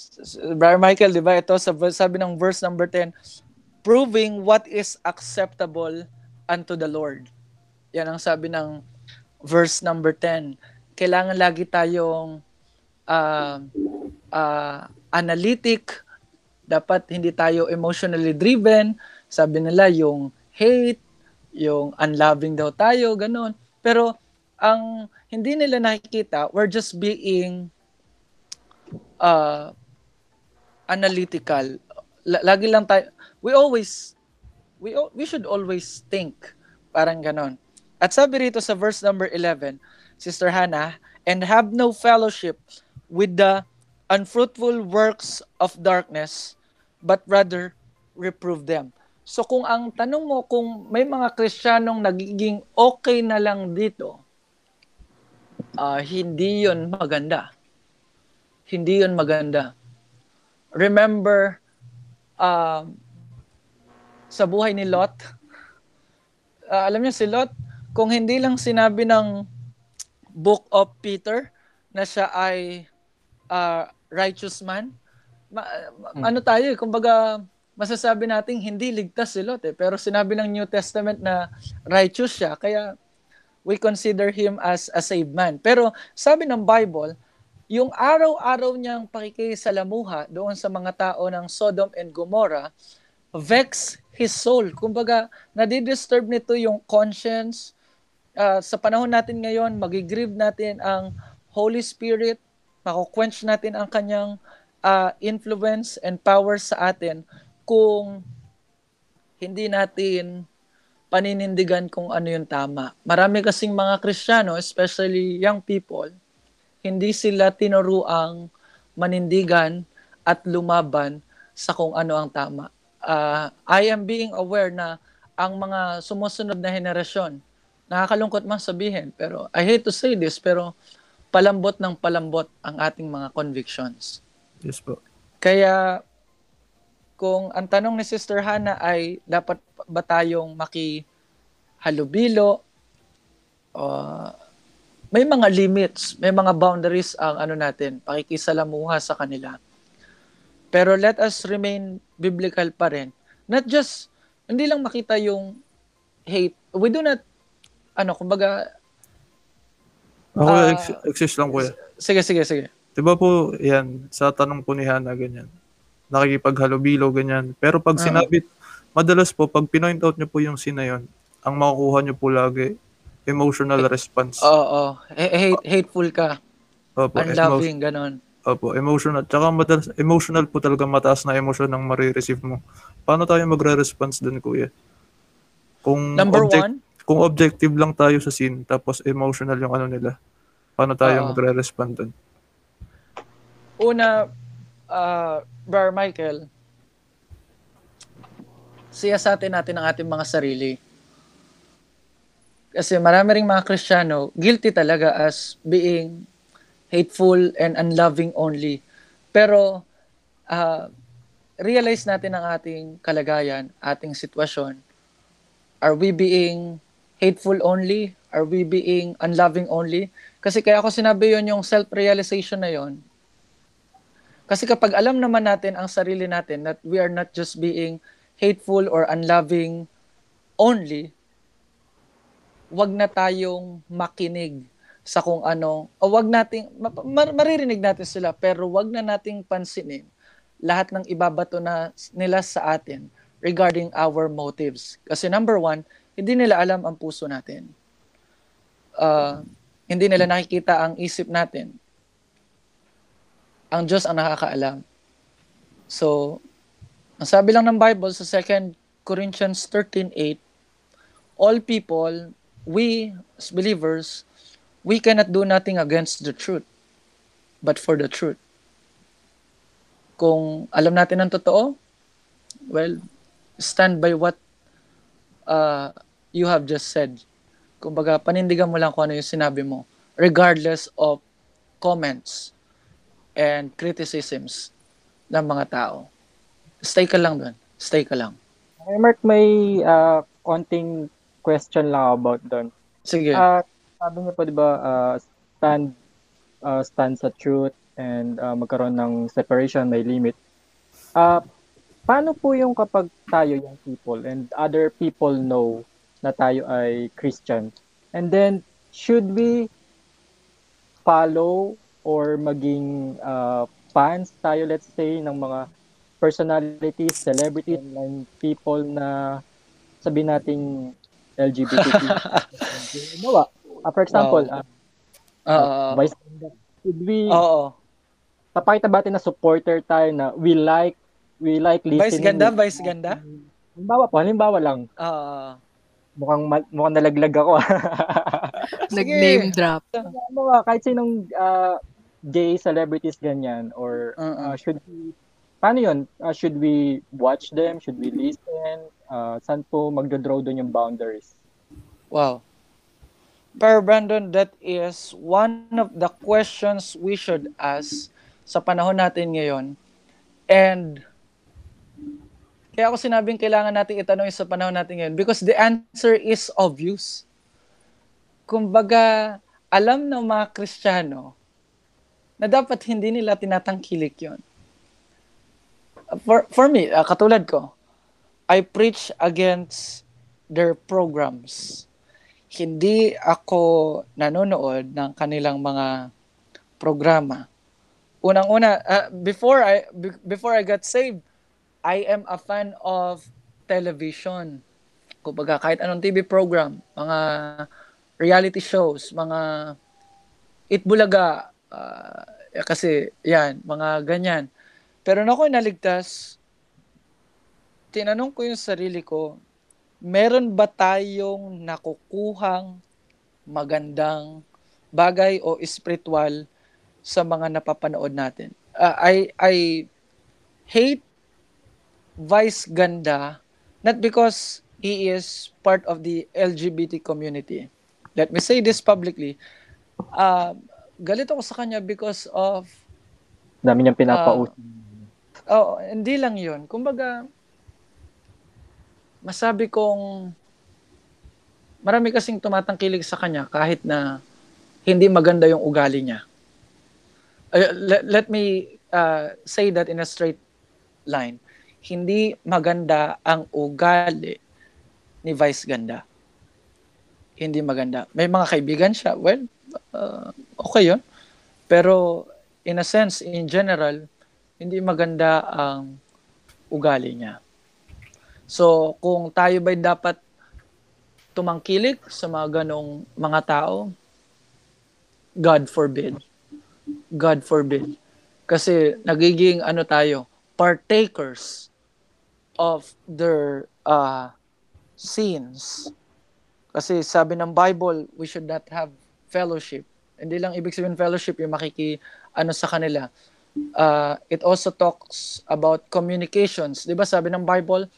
Brother Michael, 'di ba? Ito sa sabi ng verse number 10, proving what is acceptable unto the Lord. Yan ang sabi ng verse number 10. Kailangan lagi tayong uh, uh, analytic, dapat hindi tayo emotionally driven. Sabi nila yung hate, yung unloving daw tayo, ganun. Pero ang hindi nila nakikita, we're just being uh, analytical. L- lagi lang tayo, we always, we, we should always think. Parang ganon. At sabi rito sa verse number 11, Sister Hannah, and have no fellowship with the unfruitful works of darkness, but rather reprove them. So kung ang tanong mo kung may mga Kristiyanong nagiging okay na lang dito, ah, hindi yon maganda. Hindi yon maganda. Remember, um, sa buhay ni Lot, ah, alam niyo si Lot, kung hindi lang sinabi ng Book of Peter na siya ay ah, righteous man, ma- ma- Hmm. ano tayo eh, kumbaga masasabi nating hindi ligtas si Lot eh. Pero sinabi ng New Testament na righteous siya, kaya we consider him as a saved man. Pero sabi ng Bible, yung araw-araw niyang pakikisalamuha doon sa mga tao ng Sodom and Gomorrah, vex his soul. Kumbaga, nadidisturb nito yung conscience. Ah, sa panahon natin ngayon, magigrieve natin ang Holy Spirit, mako-quench natin ang kanyang ah, influence and power sa atin kung hindi natin paninindigan kung ano yung tama. Marami kasing mga Kristiyano, especially young people, hindi sila tinuruang manindigan at lumaban sa kung ano ang tama. Ah, I am being aware na ang mga sumusunod na henerasyon, nakakalungkot man sabihin, pero I hate to say this, pero palambot ng palambot ang ating mga convictions. Yes po. Kaya kung ang tanong ni Sister Hannah ay dapat ba tayong makihalubilo uh, may mga limits, may mga boundaries ang ano natin, pakikisalamuha sa kanila. Pero let us remain biblical pa rin. Not just, hindi lang makita yung hate. We do not, ano, kumbaga, Ako, Ah, ex- exist lang kuya. sige, sige, sige. Di ba po, yan, sa tanong po ni Hannah, ganyan. Nakikipaghalubilo, ganyan. Pero pag Ah. sinabi, madalas po, pag pinoint out nyo po yung scene na yun, ang makukuha nyo po lagi, emotional response. Oo, h- hate, hateful ka, Opo, emo- unloving, ganon. Opo, emotional. Tsaka madalas, emotional po talaga mataas na emosyon ng marireceive mo. Paano tayo magre-response dun, kuya? Kung Number object- one, kung objective lang tayo sa scene, tapos emotional yung ano nila, paano tayo Oo. magre-respond dun? una, uh, Brother Michael, siyasatin natin ang ating mga sarili. Kasi marami ring mga Kristiyano, guilty talaga as being hateful and unloving only. Pero uh, realize natin ang ating kalagayan, ating sitwasyon. Are we being hateful only? Are we being unloving only? Kasi kaya ako sinabi yon yung self-realization na yon. Kasi kapag alam naman natin ang sarili natin that we are not just being hateful or unloving only, wag na tayong makinig sa kung ano, o wag nating, mar- maririnig natin sila, pero wag na nating pansinin lahat ng ibabato na nila sa atin regarding our motives. Kasi number one, hindi nila alam ang puso natin. Uh, hindi nila nakikita ang isip natin. Ang Diyos ang nakakaalam. So, ang sabi lang ng Bible sa 2 Corinthians 13.8, all people, we as believers, we cannot do nothing against the truth, but for the truth. Kung alam natin ang totoo, well, stand by what uh, you have just said. Kumbaga, panindigan mo lang kung ano yung sinabi mo, regardless of comments and criticisms ng mga tao. Stay ka lang doon. Stay ka lang. Hey, Mark, may uh, konting question lang about doon. Sige. Uh, sabi niyo po 'di ba uh, stand uh, stand sa truth and uh, magkaroon ng separation may limit. Uh, paano po yung kapag tayo yung people and other people know na tayo ay Christian? And then should we follow or maging uh, fans tayo let's say ng mga personalities, celebrities, and people na sabi nating LGBTQ. Nawa, Uh, for example, wow. uh, uh, Vice should we Oo. Papakita ba na supporter tayo na we like we like listening. Vice ganda, Vice ganda. Halimbawa po, halimbawa lang. Uh, mukhang mukhang nalaglag ako. [LAUGHS] Nag-name drop. Mga kahit sinong uh, gay celebrities ganyan or uh, uh, should we paano yun? Uh, should we watch them? Should we listen? Uh, saan po magdo-draw doon yung boundaries? Wow. Pero Brandon, that is one of the questions we should ask sa panahon natin ngayon. And kaya ako sinabing kailangan natin itanong sa panahon natin ngayon because the answer is obvious. Kumbaga, alam ng mga Kristiyano na dapat hindi nila tinatangkilik yon. For, for me, uh, katulad ko, I preach against their programs hindi ako nanonood ng kanilang mga programa. Unang-una, uh, before I b- before I got saved, I am a fan of television. Kumbaga kahit anong TV program, mga reality shows, mga Itbulaga, uh, kasi yan, mga ganyan. Pero na ako naligtas, tinanong ko yung sarili ko, meron ba tayong nakukuhang magandang bagay o spiritual sa mga napapanood natin? Uh, I I hate Vice Ganda not because he is part of the LGBT community. Let me say this publicly. Uh, galit ako sa kanya because of dami niyang pinapaus. Uh, oh, hindi lang 'yun. Kumbaga, masabi kong marami kasing tumatangkilig sa kanya kahit na hindi maganda yung ugali niya. Uh, let, let me uh, say that in a straight line. Hindi maganda ang ugali ni Vice Ganda. Hindi maganda. May mga kaibigan siya. Well, uh, okay yun. Pero in a sense, in general, hindi maganda ang ugali niya. So, kung tayo ba'y dapat tumangkilik sa mga ganong mga tao, God forbid. God forbid. Kasi nagiging ano tayo, partakers of their uh, sins. Kasi sabi ng Bible, we should not have fellowship. Hindi lang ibig sabihin fellowship yung makiki ano sa kanila. Uh, it also talks about communications. 'Di ba sabi ng Bible,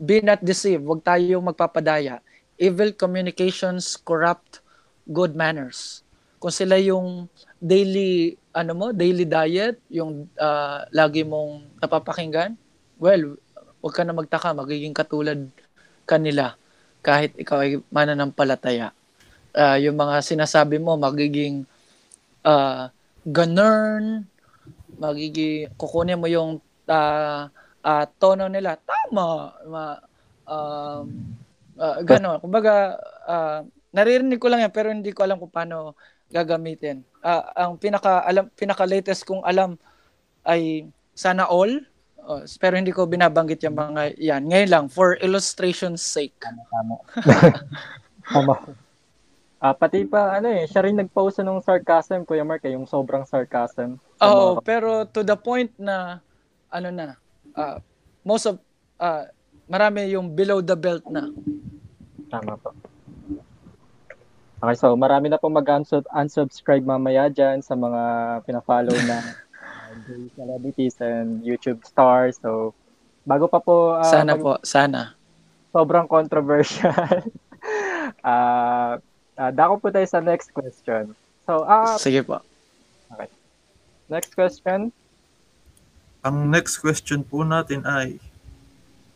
Be not deceived. Huwag tayong magpapadaya. Evil communications corrupt good manners. Kung sila yung daily ano mo, daily diet, yung uh, lagi mong napapakinggan, well, huwag ka na magtaka, magiging katulad kanila kahit ikaw ay mananampalataya. Uh, yung mga sinasabi mo, magiging uh, ganern, magiging, kukunin mo yung uh, uh, tono nila, tama, ma, um, uh, gano'n. Kumbaga, uh, naririnig ko lang yan, pero hindi ko alam kung paano gagamitin. Uh, ang pinaka alam pinaka latest kong alam ay sana all uh, pero hindi ko binabanggit yung mga yan. Ngayon lang for illustration's sake. Tama. Tama. [LAUGHS] tama. Ah, pati pa ano eh, siya rin nag-post ng sarcasm Kuya Mark, eh, yung sobrang sarcasm. Oo, mga... pero to the point na ano na, uh, most of uh, marami yung below the belt na. Tama po. Okay, so marami na pong mag-unsubscribe mamaya dyan sa mga pina-follow na [LAUGHS] uh, celebrities and YouTube stars. So, bago pa po... Uh, sana mag- po, sana. Sobrang controversial. uh, [LAUGHS] uh, dako po tayo sa next question. So, uh, Sige po. Okay. Next question. Ang next question po natin ay,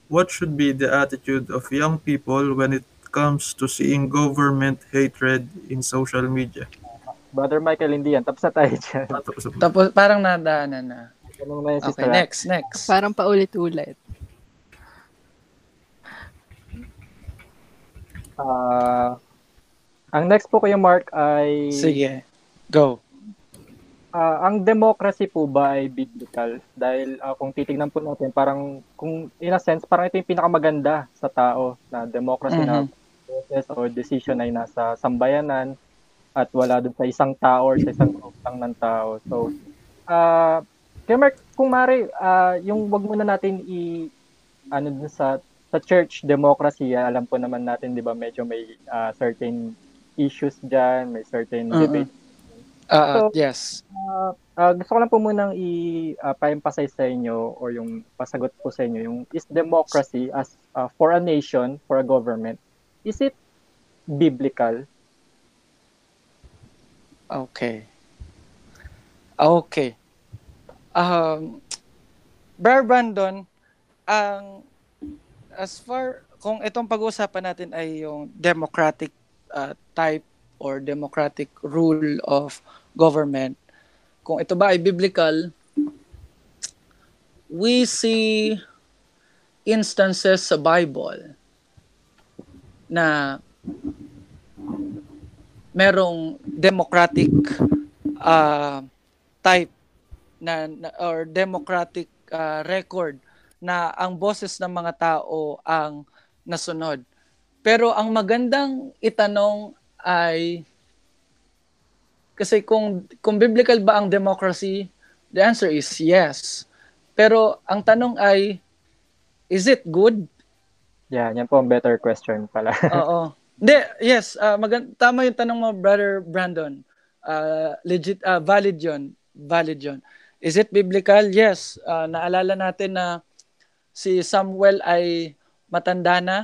what should be the attitude of young people when it comes to seeing government hatred in social media. Brother Michael, hindi yan. Tapos na tayo dyan. [LAUGHS] Tapos, parang nadaanan na. na okay, next, next. Parang paulit-ulit. Uh, ang next po kuya Mark ay... Sige, go. Uh, ang democracy po ba ay biblical? Dahil uh, kung titignan po natin, parang, kung in a sense, parang ito yung pinakamaganda sa tao na democracy mm-hmm. na process or decision ay nasa sambayanan at wala dun sa isang tao or sa isang group lang ng tao. So, uh, kaya Mark, kung mari, uh, yung wag muna natin i ano dun sa sa church democracy, alam po naman natin 'di ba medyo may uh, certain issues diyan, may certain uh-huh. debate. Uh, so, yes. Uh, uh, gusto ko lang po munang i-emphasize uh, sa inyo or yung pasagot po sa inyo yung is democracy as uh, for a nation, for a government is it biblical? Okay. Okay. Um, Brother Brandon, ang as far kung itong pag-uusapan natin ay yung democratic uh, type or democratic rule of government, kung ito ba ay biblical, we see instances sa Bible na merong democratic uh, type na, or democratic uh, record na ang boses ng mga tao ang nasunod. Pero ang magandang itanong ay kasi kung kung biblical ba ang democracy, the answer is yes. Pero ang tanong ay is it good? Yeah, yan po ang better question pala. [LAUGHS] Oo. Hindi, yes, uh, magand- tama yung tanong mo, brother Brandon. Uh, legit, uh, valid yon Valid yon Is it biblical? Yes. Uh, naalala natin na si Samuel ay matanda na.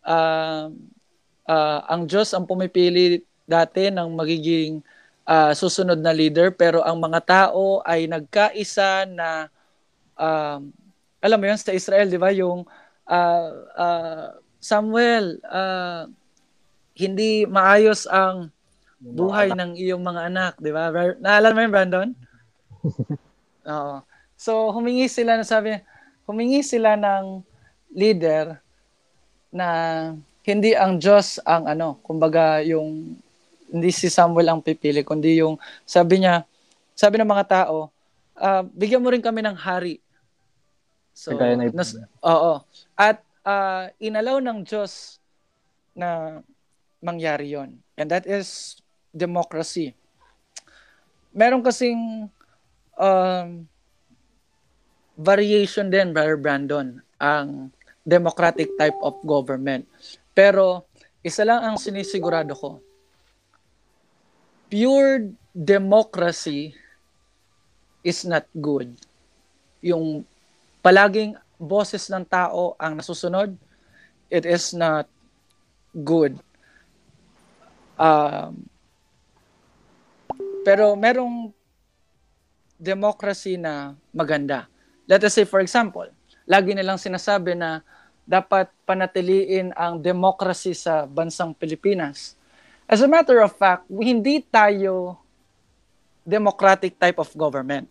Uh, uh, ang Diyos ang pumipili dati ng magiging uh, susunod na leader pero ang mga tao ay nagkaisa na uh, alam mo yun sa Israel, di ba, yung uh, uh, Samuel, uh, hindi maayos ang buhay ng iyong mga anak, di ba? Naalala mo yun, Brandon? [LAUGHS] Oo. So, humingi sila na sabi, humingi sila ng leader na hindi ang Diyos ang ano, kumbaga yung hindi si Samuel ang pipili, kundi yung sabi niya, sabi ng mga tao, uh, bigyan mo rin kami ng hari. So, nas, oo. At uh, inalaw ng Diyos na mangyari yon And that is democracy. Meron kasing um, variation din, Brother Brandon, ang democratic type of government. Pero isa lang ang sinisigurado ko. Pure democracy is not good. Yung palaging boses ng tao ang nasusunod, it is not good. Um, pero merong democracy na maganda. Let us say for example, lagi nilang sinasabi na dapat panatiliin ang democracy sa bansang Pilipinas. As a matter of fact, hindi tayo democratic type of government.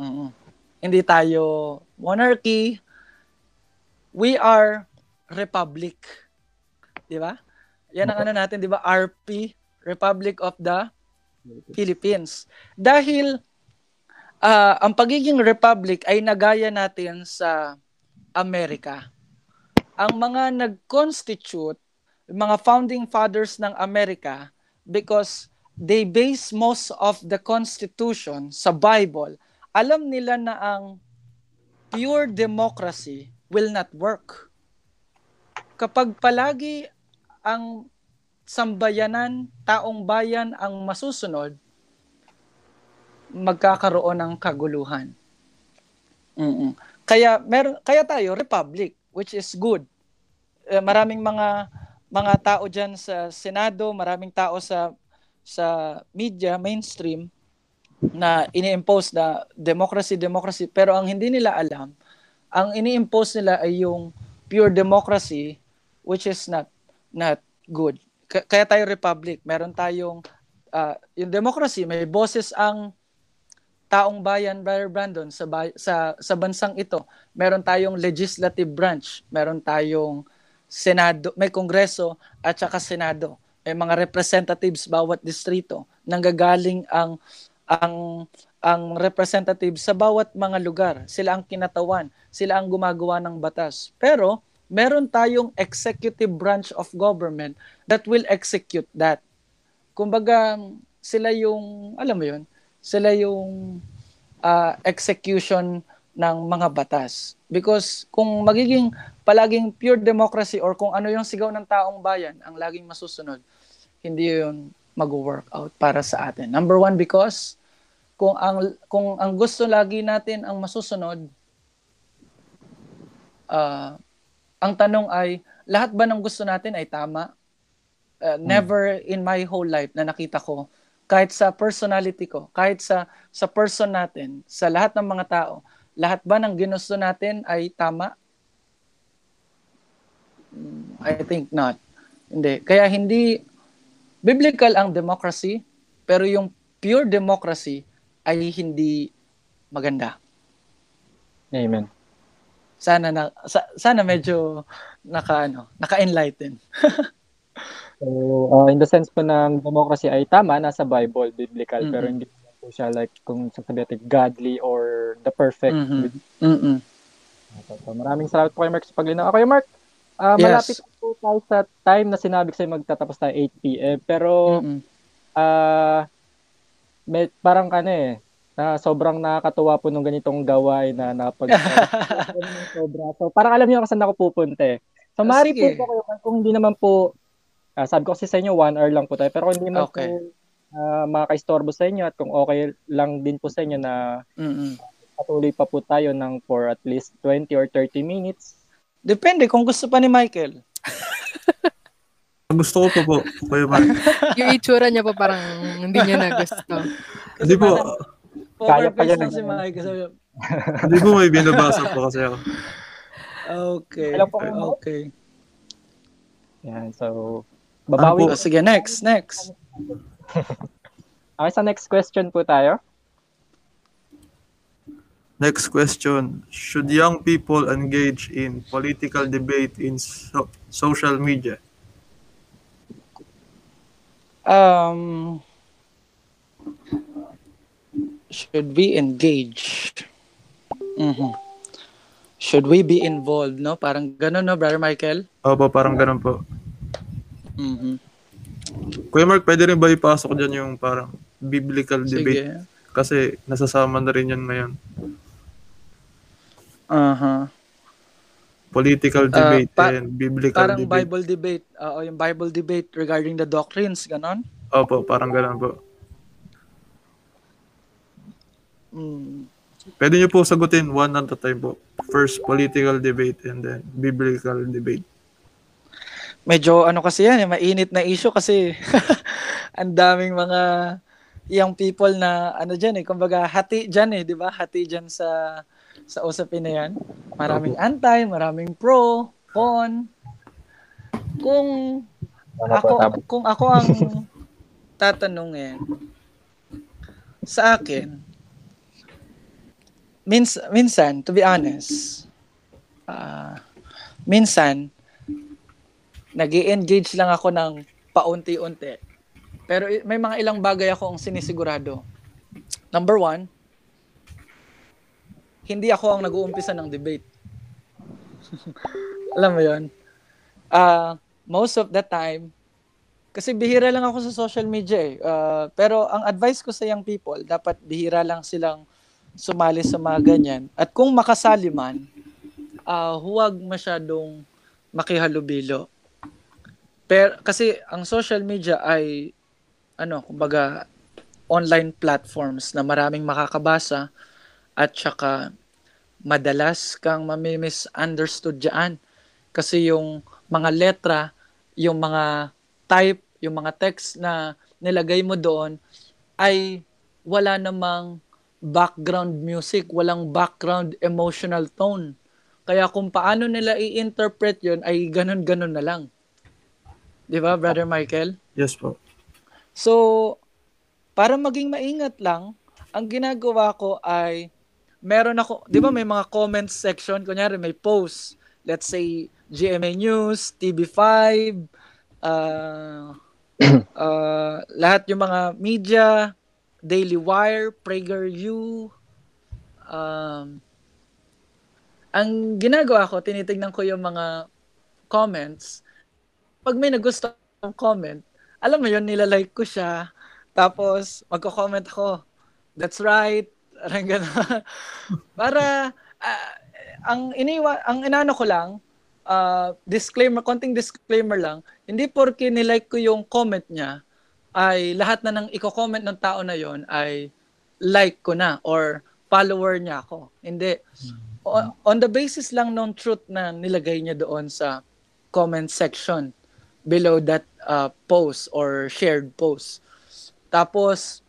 Mm. Hindi tayo monarchy. We are republic. 'Di ba? Yan ang ano natin, 'di ba? RP, Republic of the Philippines. Dahil uh, ang pagiging republic ay nagaya natin sa Amerika. Ang mga nag-constitute, mga founding fathers ng Amerika, because they base most of the constitution sa Bible, alam nila na ang pure democracy will not work. Kapag palagi ang sambayanan, taong bayan ang masusunod, magkakaroon ng kaguluhan. Mm-mm. Kaya mer kaya tayo republic which is good. Uh, maraming mga mga tao diyan sa Senado, maraming tao sa sa media mainstream na ini-impose na democracy democracy. Pero ang hindi nila alam ang ini-impose nila ay yung pure democracy which is not not good. K- kaya tayo republic, meron tayong uh, yung democracy, may boses ang taong bayan, Brother Brandon, sa, sa, sa bansang ito, meron tayong legislative branch, meron tayong Senado, may Kongreso at saka Senado. May mga representatives bawat distrito. Nanggagaling ang ang ang representative sa bawat mga lugar. Sila ang kinatawan, sila ang gumagawa ng batas. Pero meron tayong executive branch of government that will execute that. Kumbaga, sila yung, alam mo yun, sila yung uh, execution ng mga batas. Because kung magiging palaging pure democracy or kung ano yung sigaw ng taong bayan ang laging masusunod, hindi yun mag-work out para sa atin. Number one, because kung ang kung ang gusto lagi natin ang masusunod, uh, ang tanong ay lahat ba ng gusto natin ay tama? Uh, never in my whole life na nakita ko kahit sa personality ko, kahit sa sa person natin, sa lahat ng mga tao, lahat ba ng ginusto natin ay tama? Hmm, I think not. Hindi. Kaya hindi biblical ang democracy, pero yung pure democracy ay hindi maganda. Amen. Sana na sa, sana medyo naka ano, naka-enlighten. [LAUGHS] So, uh, in the sense po ng democracy ay tama, nasa Bible, biblical, mm-hmm. pero hindi po siya like kung sasabihin natin godly or the perfect. Mm-hmm. Mm-hmm. So, so, maraming salamat po kay Mark sa paglinaw. Okay, Mark, uh, yes. malapit po tayo sa time na sinabi ko sa'yo magtatapos tayo 8 p.m. Pero, mm-hmm. uh, may, parang ano eh, na sobrang nakakatuwa po nung ganitong gawain na napag [LAUGHS] [LAUGHS] sobra. So, parang alam niyo kung saan ako pupunta eh. So, ah, mari po po kayo, kung hindi naman po Uh, sabi ko kasi sa inyo, one hour lang po tayo. Pero kung hindi man okay. po uh, makakaistorbo sa inyo at kung okay lang din po sa inyo na Mm-mm. patuloy pa po tayo ng for at least 20 or 30 minutes. Depende kung gusto pa ni Michael. gusto ko po po. Kuya Mark. [LAUGHS] yung itsura niya pa parang hindi niya na gusto. Hindi po. Kaya pa yan. Si Michael. Hindi po may binabasa po kasi ako. Okay. Okay. Yan, so Babawi. Oh, sige, next, next. [LAUGHS] okay, sa next question po tayo. Next question. Should young people engage in political debate in so- social media? Um, should we engage? Mm-hmm. Should we be involved, no? Parang ganun, no, Brother Michael? Opo, parang ganun po. Mm-hmm. Kuya Mark, pwede rin ba ipasok dyan yung parang biblical debate? Sige. Kasi nasasama na rin yan ngayon. Uh-huh. Political ah, debate uh, pa- and biblical parang debate. Parang Bible debate. Oo, uh, yung Bible debate regarding the doctrines, ganon? Opo, parang ganon po. Mm. Pwede niyo po sagutin one at a time po. First, political debate and then biblical debate medyo ano kasi yan, eh, mainit na issue kasi [LAUGHS] ang daming mga young people na ano diyan eh, kumbaga hati diyan eh, 'di ba? Hati diyan sa sa usapin na 'yan. Maraming anti, maraming pro, con. Kung ako kung ako ang [LAUGHS] tatanungin sa akin mins, minsan to be honest uh, minsan nag engage lang ako ng paunti-unti. Pero may mga ilang bagay ako ang sinisigurado. Number one, hindi ako ang nag-uumpisa ng debate. [LAUGHS] Alam mo yon uh, most of the time, kasi bihira lang ako sa social media eh. Uh, pero ang advice ko sa young people, dapat bihira lang silang sumali sa mga ganyan. At kung makasali man, uh, huwag masyadong makihalubilo. Pero kasi ang social media ay ano, kumbaga online platforms na maraming makakabasa at saka madalas kang mami-misunderstood diyan kasi yung mga letra, yung mga type, yung mga text na nilagay mo doon ay wala namang background music, walang background emotional tone. Kaya kung paano nila i-interpret yon ay ganun-ganun na lang. Di ba, Brother Michael? Yes po. So, para maging maingat lang, ang ginagawa ko ay meron ako, 'di ba may mga comment section, kunyari may post, let's say GMA News, TV5, uh, [CLEARS THROAT] uh, lahat yung mga media, Daily Wire, PragerU, um, ang ginagawa ko, tinitingnan ko yung mga comments pag may nagusto ng comment, alam mo yun, nilalike ko siya. Tapos, magko-comment ako, that's right, [LAUGHS] parang gano'n. Para, uh, ang iniwa, ang inano ko lang, uh, disclaimer, konting disclaimer lang, hindi porke nilike ko yung comment niya, ay lahat na ng i-comment ng tao na yon ay like ko na or follower niya ako. Hindi. On, on the basis lang ng truth na nilagay niya doon sa comment section below that uh, post or shared post. Tapos,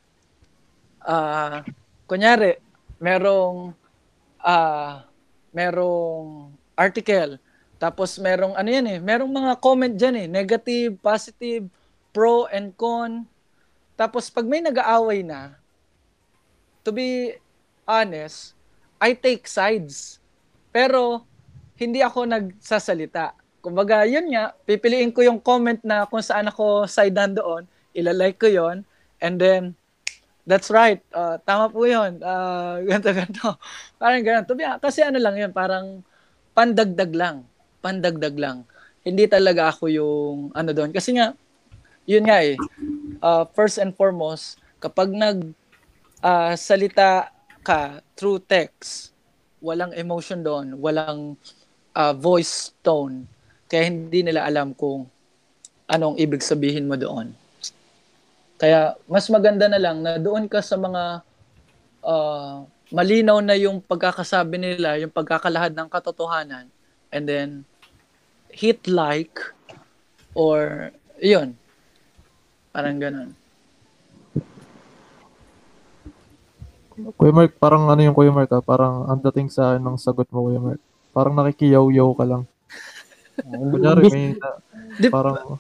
uh, kunyari, merong, uh, merong article, tapos merong, ano yan eh, merong mga comment dyan eh, negative, positive, pro and con. Tapos pag may nag-aaway na, to be honest, I take sides. Pero, hindi ako nagsasalita kumbaga, yun nga, pipiliin ko yung comment na kung saan ako side doon, ilalike ko yon and then, that's right, uh, tama po yun, uh, [LAUGHS] ganto, ganto. Parang ganun. Kasi ano lang yun, parang pandagdag lang, pandagdag lang. Hindi talaga ako yung ano doon. Kasi nga, yun nga eh, uh, first and foremost, kapag nag uh, salita ka through text, walang emotion doon, walang uh, voice tone, kaya hindi nila alam kung anong ibig sabihin mo doon. Kaya mas maganda na lang na doon ka sa mga uh, malinaw na yung pagkakasabi nila, yung pagkakalahad ng katotohanan, and then hit like or yun. Parang ganun. Kuya Mark, parang ano yung Kuya Mark ha? Ah? Parang ang dating sa ng sagot mo Kuya Mark. Parang nakikiyaw-yaw ka lang. Kunyari, may na, parang...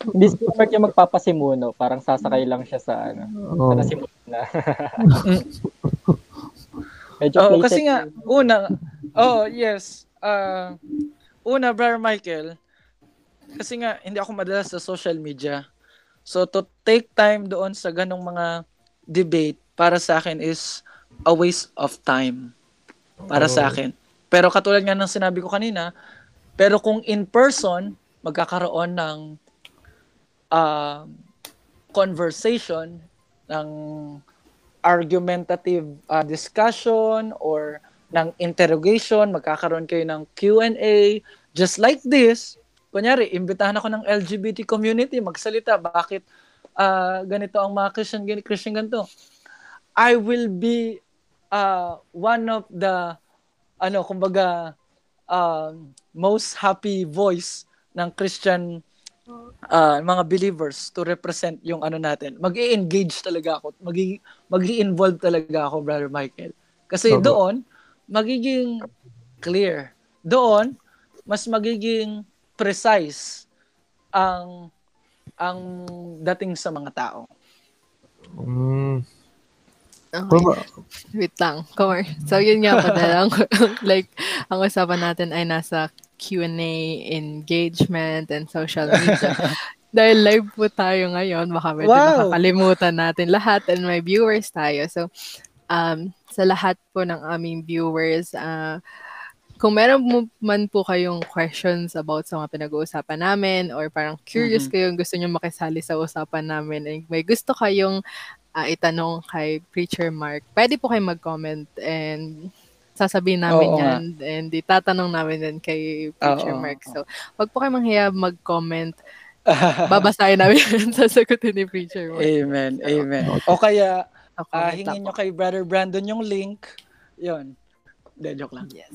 Hindi si Mark yung magpapasimuno. Parang sasakay lang siya sa ano. Oh. Sa nasimuno na. [LAUGHS] Medyo oh, kasi nga, una, oh, yes. Uh, una, Brother Michael, kasi nga, hindi ako madalas sa social media. So, to take time doon sa ganong mga debate, para sa akin is a waste of time. Para oh. sa akin. Pero katulad nga ng sinabi ko kanina, pero kung in person, magkakaroon ng uh, conversation, ng argumentative uh, discussion or ng interrogation, magkakaroon kayo ng Q&A, just like this. Kunyari, imbitahan ako ng LGBT community, magsalita, bakit uh, ganito ang mga Christian, Christian ganito. I will be uh, one of the, ano, kumbaga, um, most happy voice ng Christian uh, mga believers to represent yung ano natin. Mag-engage talaga ako. Mag mag-involve talaga ako, Brother Michael. Kasi Tama. doon, magiging clear. Doon, mas magiging precise ang ang dating sa mga tao. Mm. Okay. Wait lang. Come So, yun nga pa lang. [LAUGHS] like, ang usapan natin ay nasa Q&A, engagement, and social media. [LAUGHS] Dahil live po tayo ngayon, baka medyo wow. nakakalimutan natin lahat and may viewers tayo. So, um, sa lahat po ng aming viewers, uh, kung meron mo man po kayong questions about sa mga pinag-uusapan namin or parang curious mm-hmm. kayong gusto nyo makisali sa usapan namin and may gusto kayong uh, itanong kay Preacher Mark, pwede po kayo mag-comment and sasabihin namin Oo, yan nga. and itatanong namin din kay Preacher Oo, Mark. So, wag po kayo manghiya mag-comment. [LAUGHS] Babasahin namin [LAUGHS] sasagutin ni Preacher Mark. Amen, so, amen. O kaya, uh, hingin nyo kay Brother Brandon yung link. Yun. De, joke lang. Yes.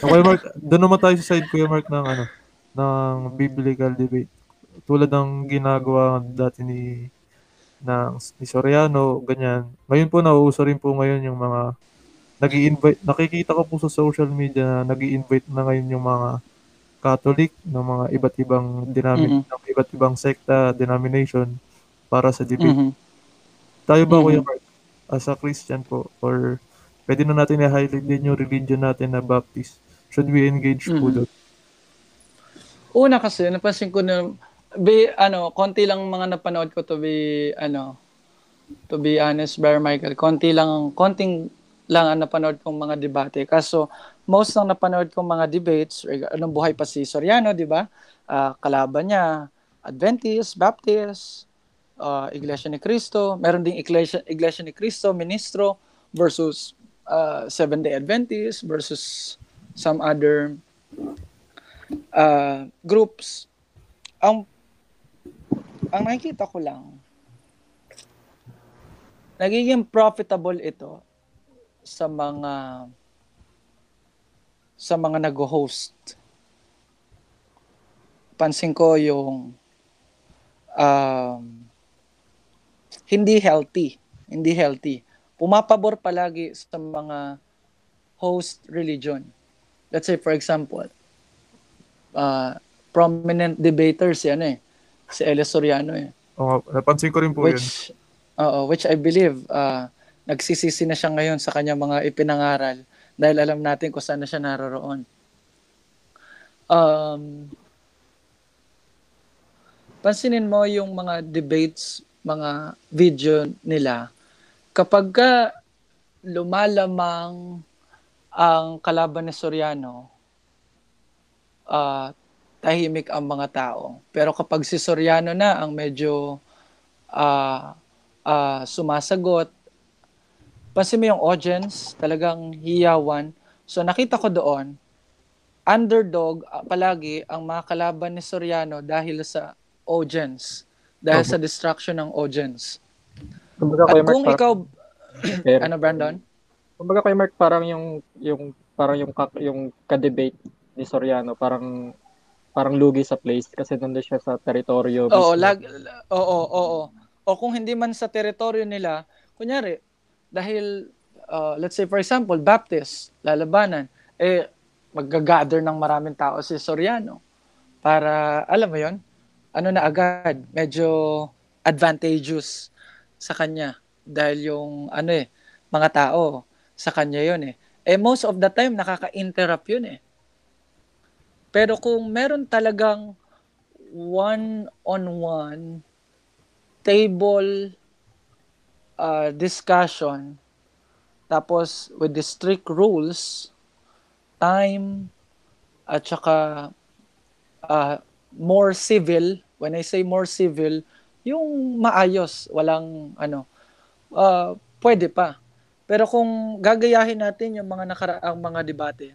okay, Mark. Doon naman tayo sa side, Kuya Mark, ng ano, ng biblical debate. Tulad ng ginagawa dati ni ng ni Soriano, ganyan. Ngayon po nauuso rin po ngayon yung mga nag invite nakikita ko po sa social media na nag invite na ngayon yung mga Catholic ng mga iba't ibang denomin mm-hmm. ng iba't ibang sekta, denomination para sa debate. Mm-hmm. Tayo ba mm-hmm. Kuya Mark, as a Christian po or pwede na natin i-highlight din yung religion natin na Baptist. Should we engage mm-hmm. po doon? Una kasi, napansin ko na be ano, konti lang mga napanood ko to be ano to be honest, Bear Michael, konti lang konting lang ang napanood kong mga debate. Kaso most ng napanood kong mga debates, anong buhay pa si Soriano, di ba? Uh, kalaban niya Adventist, Baptist, uh, Iglesia ni Cristo, meron ding Iglesia, Iglesia ni Cristo, Ministro versus uh, Seventh-day Adventist versus some other uh, groups. Ang ang nakikita ko lang, nagiging profitable ito sa mga sa mga nag-host. Pansin ko yung um, hindi healthy. Hindi healthy. Pumapabor palagi sa mga host religion. Let's say, for example, uh, prominent debaters yan eh si Elias Soriano eh. Oo, napansin ko rin po which, yun. Oo, which I believe uh, nagsisisi na siya ngayon sa kanya mga ipinangaral dahil alam natin kung saan na siya naroroon. Um, pansinin mo yung mga debates, mga video nila, kapag ka lumalamang ang kalaban ni Soriano, uh, tahimik ang mga tao. Pero kapag si Soriano na ang medyo uh, uh, sumasagot, pansin mo yung audience, talagang hiyawan. So nakita ko doon, underdog uh, palagi ang mga kalaban ni Soriano dahil sa audience, dahil okay. sa distraction ng audience. Kumbaga, At kung Mark, ikaw, [CLEARS THROAT] ano Brandon? Kumbaga kay Mark parang yung yung parang yung yung ka-debate ni Soriano parang parang lugi sa place kasi nandun siya sa teritoryo. Oo, lag, oo, oo, oo. O kung hindi man sa teritoryo nila, kunyari, dahil, uh, let's say for example, Baptist, lalabanan, eh, mag-gather ng maraming tao si Soriano para, alam mo yon ano na agad, medyo advantageous sa kanya dahil yung ano eh, mga tao sa kanya yon eh. Eh most of the time nakaka-interrupt yun eh pero kung meron talagang one-on-one table uh, discussion, tapos with the strict rules, time, at saka uh, more civil, when I say more civil, yung maayos, walang ano, uh, pwede pa. Pero kung gagayahin natin yung mga nakaraang mga debate,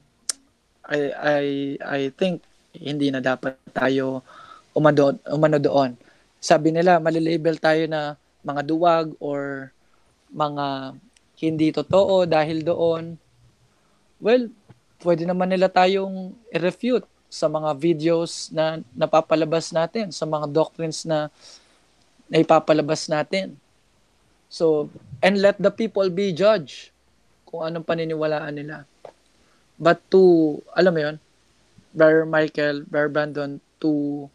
I I I think hindi na dapat tayo umano, umano doon. Sabi nila, malilabel tayo na mga duwag or mga hindi totoo dahil doon. Well, pwede naman nila tayong i-refute sa mga videos na napapalabas natin, sa mga doctrines na naipapalabas natin. So, and let the people be judged kung anong paniniwalaan nila. But to, alam mo yun, Brother Michael, Brother Brandon, to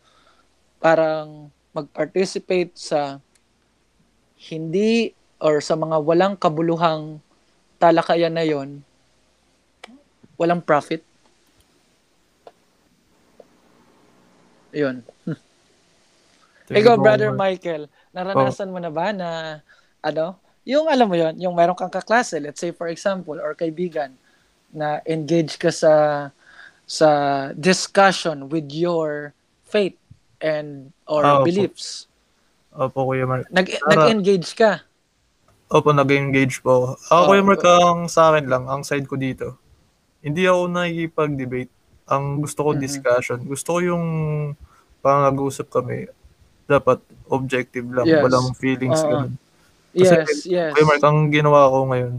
parang mag-participate sa hindi or sa mga walang kabuluhang talakayan na yon walang profit. Yun. Ikaw, Brother Michael, naranasan oh. mo na ba na, ano, yung alam mo yon yung meron kang kaklase, let's say for example, or kaibigan, na engage ka sa sa discussion with your faith and or oh, beliefs. Opo, Kuya Mark. Nag, Para, nag-engage ka? Opo, nag-engage po. Ako, oh, Kuya Mark, ang sa akin lang, ang side ko dito, hindi ako nakikipag-debate. Ang gusto ko mm-hmm. discussion. Gusto ko yung pang nag-uusap kami, dapat objective lang, yes. walang feelings uh, ganun. Kasi, yes, yes. Kuya Mark, ang ginawa ko ngayon.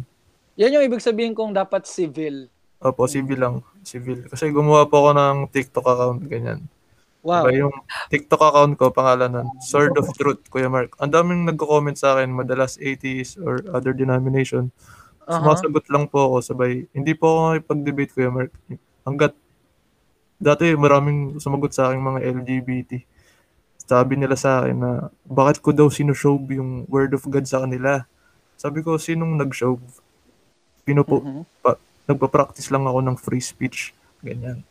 Yan yung ibig sabihin kong dapat civil. Opo, civil lang. Civil. Kasi gumawa po ako ng TikTok account, ganyan. Wow. Diba, yung TikTok account ko, pangalan nun, Sword of Truth, Kuya Mark. Ang daming nagko-comment sa akin, madalas atheists or other denomination. Uh-huh. Sumasagot lang po ako, sabay. Hindi po ako ipag-debate, Kuya Mark. Hanggat, dati maraming sumagot sa akin mga LGBT. Sabi nila sa akin na, bakit ko daw sinushow yung word of God sa kanila? Sabi ko, sinong nag-show? Pinupo, uh-huh. pa, nagpa-practice lang ako ng free speech. Ganyan.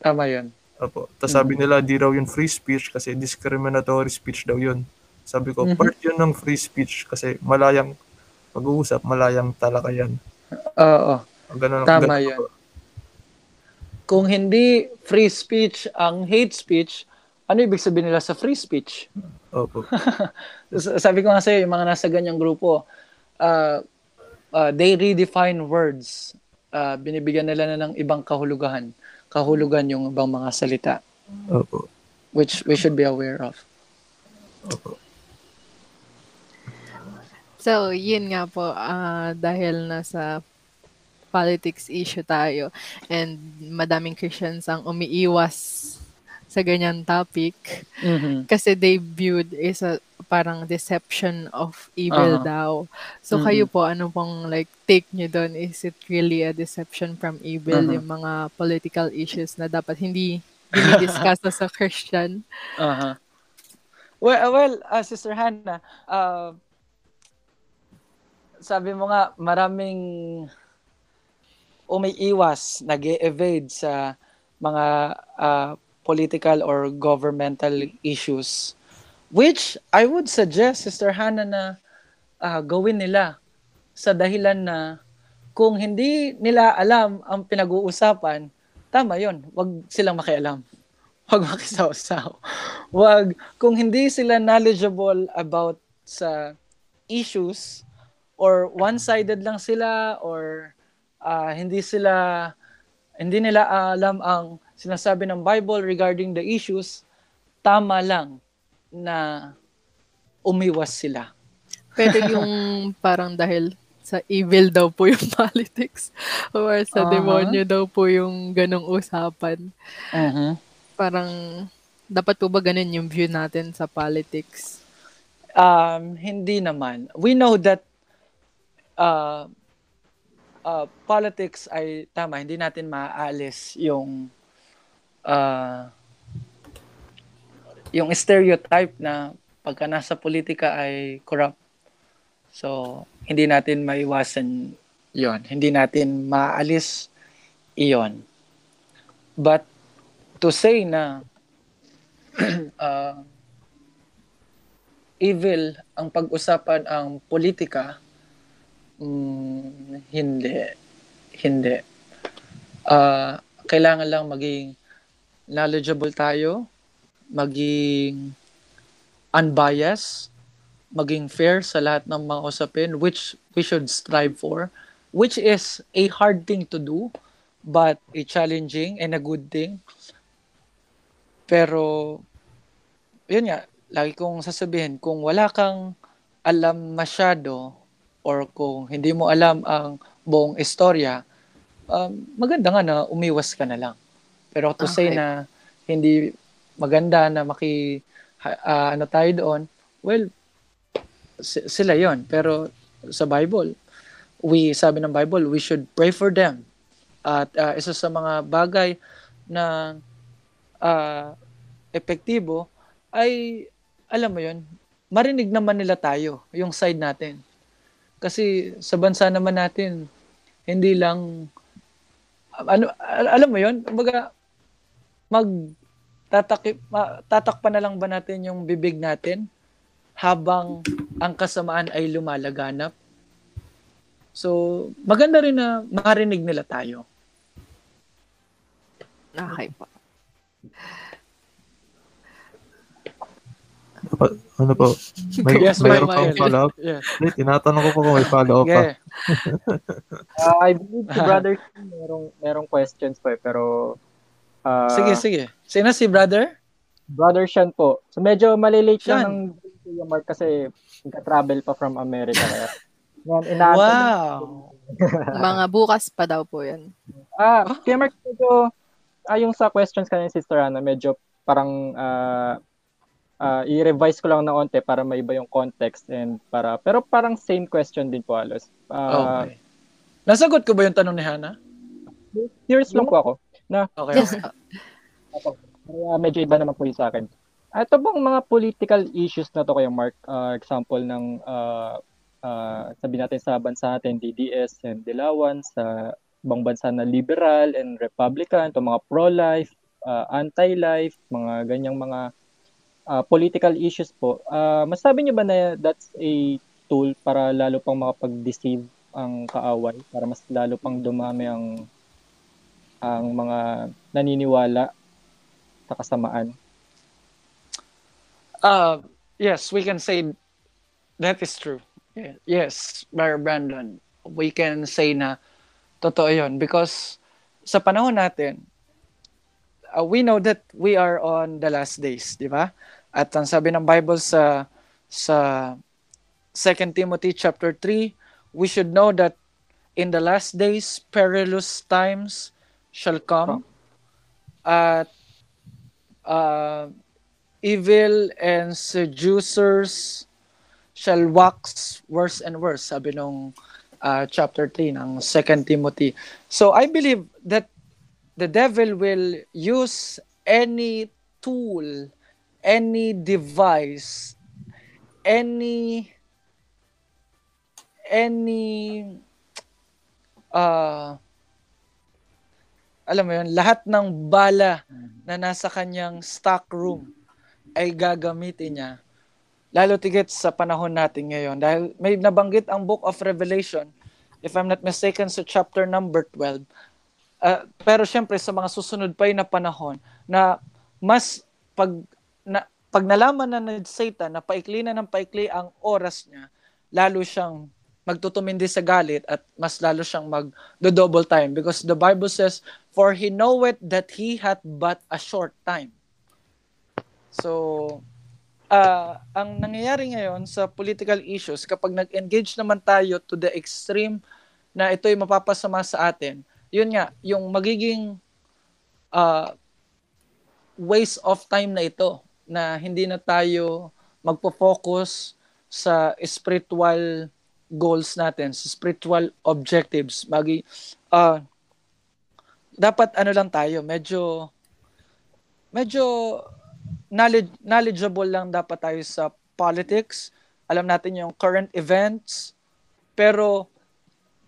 Tama yan. Opo. Tapos sabi nila, di raw yun free speech kasi discriminatory speech daw yun. Sabi ko, mm-hmm. part yun ng free speech kasi malayang pag-uusap, malayang talakayan. Oo. Ganun, Tama ganun yun. Kung hindi free speech ang hate speech, ano ibig sabihin nila sa free speech? Opo. [LAUGHS] sabi ko nga sa'yo, yung mga nasa ganyang grupo, uh, uh, they redefine words. Uh, binibigyan nila na ng ibang kahulugan kahulugan yung ibang mga salita. Opo. Which we should be aware of. Opo. So, yun nga po, uh, dahil nasa politics issue tayo and madaming Christians ang umiiwas sa ganyan topic mm-hmm. kasi they viewed is a parang deception of evil uh-huh. daw. So mm-hmm. kayo po ano pong like take niyo doon is it really a deception from evil uh-huh. yung mga political issues na dapat hindi dinidiscuss sa Christian? [LAUGHS] Uh-huh. Well, well uh, Sister Hannah, uh, sabi mo nga maraming umiiwas, nag evade sa mga uh, political or governmental issues which I would suggest Sister Hannah na uh, gawin nila sa dahilan na kung hindi nila alam ang pinag-uusapan, tama yon wag silang makialam. [LAUGHS] Wag makisaw-saw. Wag, kung hindi sila knowledgeable about sa issues or one-sided lang sila or uh, hindi sila hindi nila alam ang sinasabi ng Bible regarding the issues, tama lang na umiwas sila. Pero yung [LAUGHS] parang dahil sa evil daw po yung [LAUGHS] politics or sa uh-huh. demonyo daw po yung ganong usapan. Uh-huh. Parang dapat po ba ganun yung view natin sa politics? Um, hindi naman. We know that uh, uh, politics ay tama, hindi natin maaalis yung uh, yung stereotype na pagka nasa politika ay corrupt. So, hindi natin maiwasan yon Hindi natin maalis iyon. But to say na uh, [CLEARS THROAT] evil ang pag-usapan ang politika, mm, hindi. Hindi. Uh, kailangan lang maging knowledgeable tayo maging unbiased, maging fair sa lahat ng mga usapin, which we should strive for, which is a hard thing to do, but a challenging and a good thing. Pero, yun nga, lagi kong sasabihin, kung wala kang alam masyado, or kung hindi mo alam ang buong istorya, um, maganda nga na umiwas ka na lang. Pero to say Okay. na hindi maganda na maki ah, ano tayo doon, well, si- sila yon Pero sa Bible, we sabi ng Bible, we should pray for them. At ah, isa sa mga bagay na ah, epektibo ay alam mo yon marinig naman nila tayo, yung side natin. Kasi sa bansa naman natin, hindi lang ano al- alam mo yon kumbaga mag tatakip ma- tatakpan na lang ba natin yung bibig natin habang ang kasamaan ay lumalaganap so maganda rin na marinig nila tayo Okay po. Pa- Ano po? May, Yes, mayroon Michael. pang follow-up? yeah Hindi, tinatanong ko po kung may follow-up pa. yeah Ah, [LAUGHS] I believe si Brother merong, merong questions po eh, pero ah, sige sige sino si brother Brother Sean po. So medyo malilate Sean. lang ng Kuya Mark kasi nagka-travel pa from America. Kaya, yan, inaantay wow [LAUGHS] Mga bukas pa daw po yan. Ah, Kuya Mark, medyo, ah, yung sa questions kanina si Sister Ana, medyo parang ah, ah, i-revise ko lang na onte para maiba yung context and para, pero parang same question din po halos. Ah, okay nasagot ko ba yung tanong ni Hannah Curious lang po ako. Okay Yes. okay Kaya medyo iba naman po yung sa akin. Ito bang mga political issues na to Kuya Mark? Ah, example ng uh, sabi natin sa bansa natin, DDS and Dilawan, sa ibang bansa na liberal and republican, to mga pro-life, ah, anti-life, mga ganyang mga ah, political issues po. Ah, masabi niyo ba na that's a tool para lalo pang makapag-deceive ang kaaway, para mas lalo pang dumami ang ang mga naniniwala sa kasamaan? Uh, yes, we can say that is true. Yes, Brother Brandon, we can say na totoo yun because sa panahon natin, uh, we know that we are on the last days, di ba? At ang sabi ng Bible sa sa 2 Timothy chapter 3, we should know that in the last days perilous times shall come. At uh, evil and seducers shall wax worse and worse, sabi nung uh, chapter 3 ng 2 Timothy. So I believe that the devil will use any tool, any device, any any uh, alam mo yun, lahat ng bala na nasa kanyang stock room ay gagamitin niya. Lalo tigit sa panahon natin ngayon. Dahil may nabanggit ang Book of Revelation, if I'm not mistaken, sa chapter number 12. Uh, pero syempre, sa mga susunod pa na panahon, na mas pag, na, pag nalaman na ni Satan na paikli na ng paikli ang oras niya, lalo siyang magtutumindi sa galit at mas lalo siyang mag do double time because the Bible says for he knoweth that he hath but a short time. So uh, ang nangyayari ngayon sa political issues kapag nag-engage naman tayo to the extreme na ito'y mapapasama sa atin, yun nga, yung magiging uh, waste of time na ito na hindi na tayo magpo-focus sa spiritual goals natin, sa spiritual objectives. Magi uh, dapat ano lang tayo, medyo medyo knowledge, knowledgeable lang dapat tayo sa politics. Alam natin yung current events, pero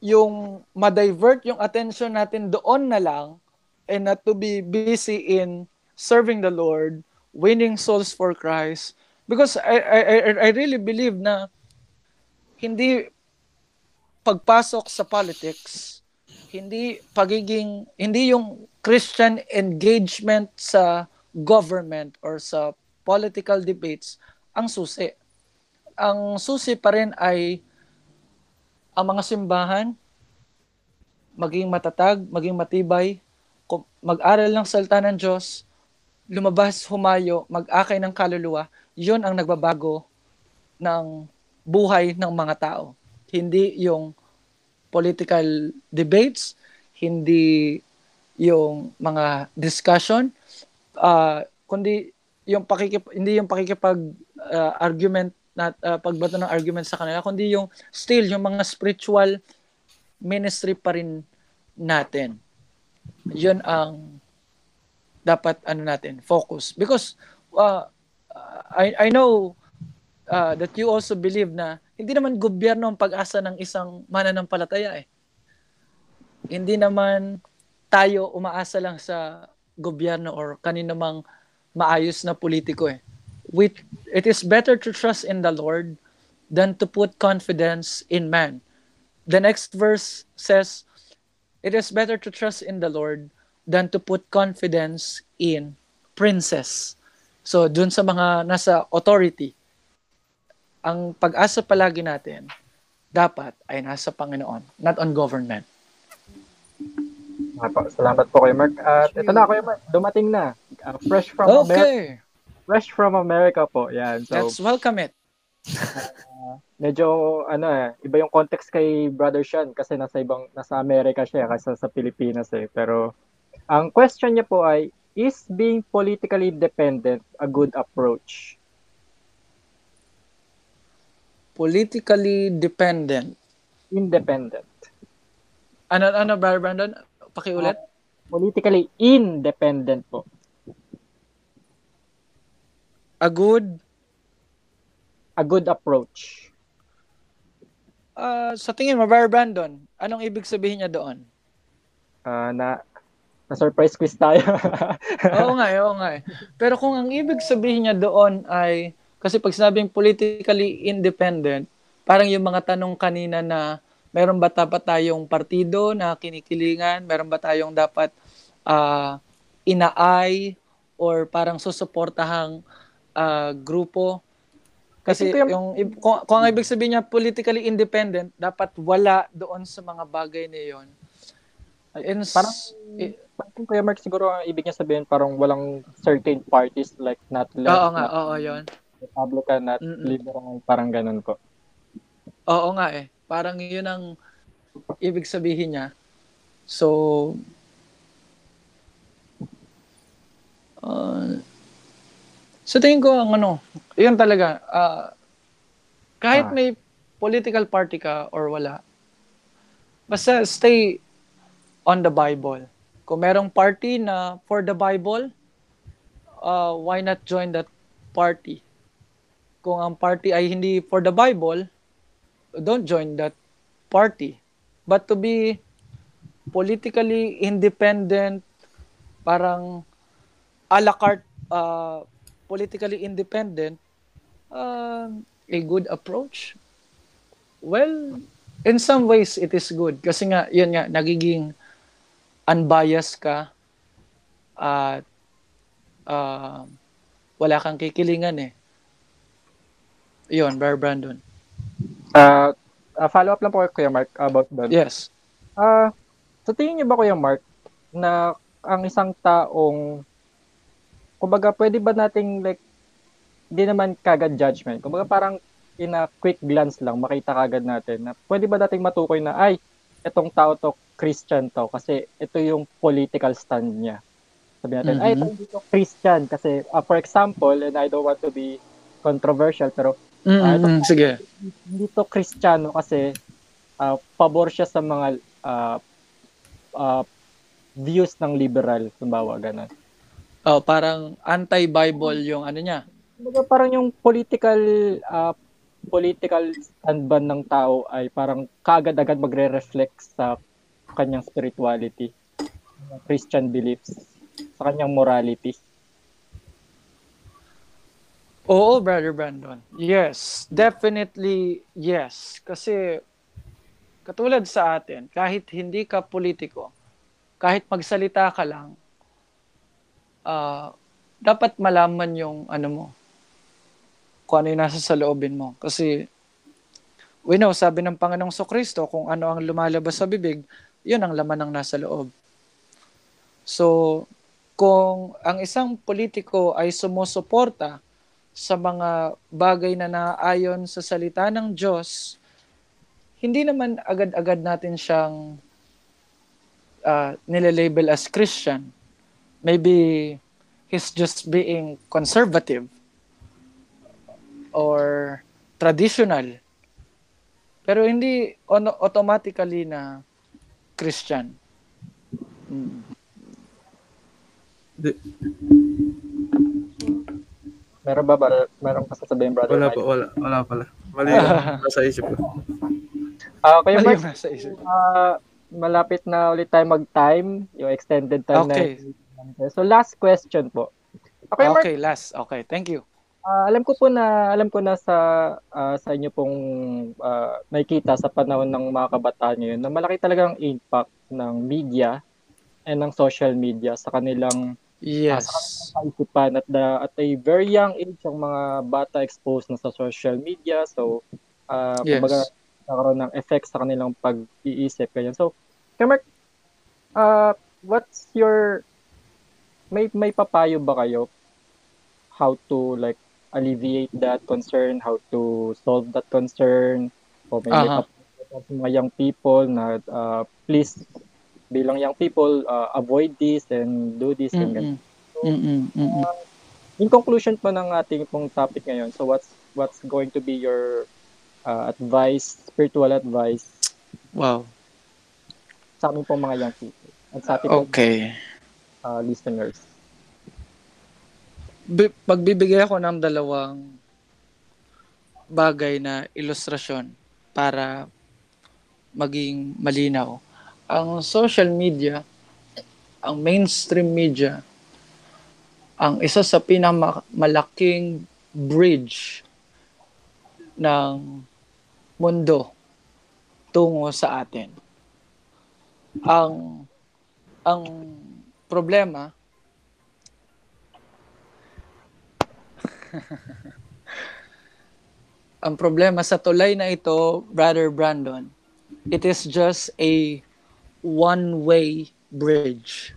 yung ma-divert yung attention natin doon na lang and not to be busy in serving the Lord, winning souls for Christ. Because I I I- really believe na hindi pagpasok sa politics, hindi pagiging hindi yung Christian engagement sa government or sa political debates ang susi. Ang susi pa rin ay ang mga simbahan maging matatag, maging matibay, mag-aral ng salita ng Diyos, lumabas, humayo, mag-akay ng kaluluwa, yun ang nagbabago ng buhay ng mga tao. Hindi yung political debates, hindi yung mga discussion, uh, kundi yung pakikip hindi yung pakikipag uh, argument na uh, pagbato ng argument sa kanila kundi yung still yung mga spiritual ministry pa rin natin. Yun ang dapat ano natin focus because uh, I I know uh, that you also believe na hindi naman gobyerno ang pag-asa ng isang mananampalataya eh. Hindi naman tayo umaasa lang sa gobyerno or kanino mang maayos na politiko eh. With, it is better to trust in the Lord than to put confidence in man. The next verse says, It is better to trust in the Lord than to put confidence in princes. So, dun sa mga nasa authority, ang pag-asa palagi natin, dapat ay nasa Panginoon, not on government. Salamat po kay Mark. At ito na, Kuya Mark, dumating na. Uh, fresh from okay. America. Fresh from America po. Yan. So, Let's welcome it. uh, [LAUGHS] medyo ano eh, iba yung context kay Brother Sean kasi nasa ibang nasa Amerika siya kasi sa Pilipinas eh. Pero ang question niya po ay is being politically dependent a good approach? Politically dependent. Independent. Ano ano Brandon? Pakiulit. Uh, politically independent po. A good a good approach. Uh, sa tingin mo, Brother Brandon, anong ibig sabihin niya doon? Uh, na na surprise quiz tayo. [LAUGHS] oo nga, oo nga. Pero kung ang ibig sabihin niya doon ay kasi pag sinabing politically independent, parang yung mga tanong kanina na meron ba dapat tayong partido na kinikilingan, meron ba tayong dapat uh, inaay or parang susuportahang uh, grupo kasi yung, yung kung, kung ang ibig sabihin niya politically independent, dapat wala doon sa mga bagay na 'yon. And parang eh, parang Kuya Mark siguro ang ibig niya sabihin parang walang certain parties like not left. Oo nga, oo, 'yon. Republican not Mm-mm. liberal, parang ganun po. Oo nga eh. Parang 'yun ang ibig sabihin niya. So uh, sa tingin ko, ang ano, yun talaga, uh, kahit ah. may political party ka or wala, basta stay on the Bible. Kung merong party na for the Bible, uh, why not join that party? Kung ang party ay hindi for the Bible, don't join that party. But to be politically independent, parang a la carte uh, politically independent, uh, a good approach? Well, in some ways, it is good. Kasi nga, yun nga, nagiging unbiased ka at uh, wala kang kikilingan eh. Yun, Bear Brandon. Uh, uh, follow up lang po Kuya Mark about that. Yes. Uh, sa tingin niyo ba Kuya Mark na ang isang taong kumbaga pwede ba nating like hindi naman kagad judgment. Kumbaga parang in a quick glance lang makita kagad natin na pwede ba nating matukoy na ay itong tao to Christian to kasi ito yung political stand niya. Sabi natin, mm-hmm. ay ito Christian kasi uh, for example, and I don't want to be controversial pero mm-hmm. uh, ito, sige. Hindi to Kristiyano kasi uh, pabor siya sa mga uh, uh, views ng liberal, kumbawa ganun. Oh, parang anti-Bible yung ano niya. Kumbaga parang yung political uh, political stand ng tao ay parang kaagad-agad magre-reflect sa kanyang spirituality, Christian beliefs, sa kanyang morality. Oo, Brother Brandon. Yes, definitely yes. Kasi katulad sa atin, kahit hindi ka politiko, kahit magsalita ka lang, uh, dapat malaman yung ano mo, kung ano yung nasa sa loobin mo. Kasi, we know, sabi ng Panginoong Kristo, kung ano ang lumalabas sa bibig, yun ang laman ng nasa loob. So, kung ang isang politiko ay sumusuporta sa mga bagay na naayon sa salita ng Diyos, hindi naman agad-agad natin siyang uh, nilelabel as Christian. Maybe he's just being conservative or traditional. Pero hindi on- automatically na Christian. Mm. Di- Meron ba, ba meron pa sasabihin, brother? Wala Mike? pa, wala. Wala pala. Mali [LAUGHS] lang nasa isip ko. Ah, kayo, Mali yung isip. ah, malapit na ulit tayo mag-time, yung extended time Okay. na. So, last question po. Okay, Mark, Okay, last. Okay, thank you. ah, alam ko po na, alam ko na sa, ah, sa inyo pong ah, nakikita sa panahon ng mga kabataan ngayon na malaki talagang impact ng media and ng social media sa kanilang Yes. kaisipan at the at a very young age ang mga bata exposed na sa social media so uh, Yes. kumbaga nagkaroon ng effect sa kanilang pag-iisip ganyan so Kamark uh, what's your may may papayo ba kayo how to like alleviate that concern how to solve that concern o may, may Aha. papayo sa mga young people na uh, please bilang young people uh, avoid this and do this and ganyan. Mm-mm. Mm-mm. Mm-mm. in conclusion po ng ating pong topic ngayon, so what's what's going to be your uh, advice, spiritual advice Wow. sa amin pong mga young people at sa ating pong Okay. uh, listeners? Bi- pagbibigay ako ng dalawang bagay na ilustrasyon para maging malinaw. Ang social media, ang mainstream media, ang isa sa pinakamalaking bridge ng mundo tungo sa atin. Ang ang problema [LAUGHS] ang problema sa tulay na ito, Brother Brandon, it is just a one-way bridge.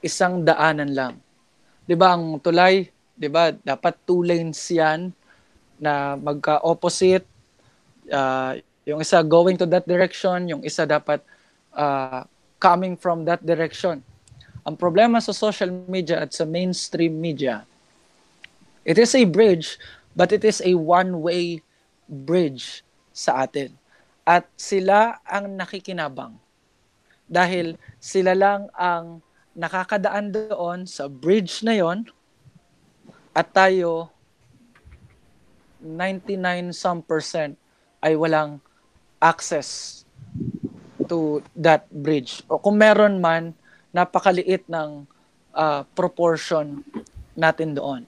Isang daanan lang. 'Di ba ang tulay, 'di ba, dapat two lanes 'yan na magka-opposite. Ah, yung isa going to that direction, yung isa dapat ah, coming from that direction. Ang problema sa social media at sa mainstream media, it is a bridge, but it is a one-way bridge sa atin. At sila ang nakikinabang. Dahil sila lang ang nakakadaan doon sa bridge na yon at tayo 99 some percent ay walang access to that bridge. O kung meron man, napakaliit ng ah, proportion natin doon.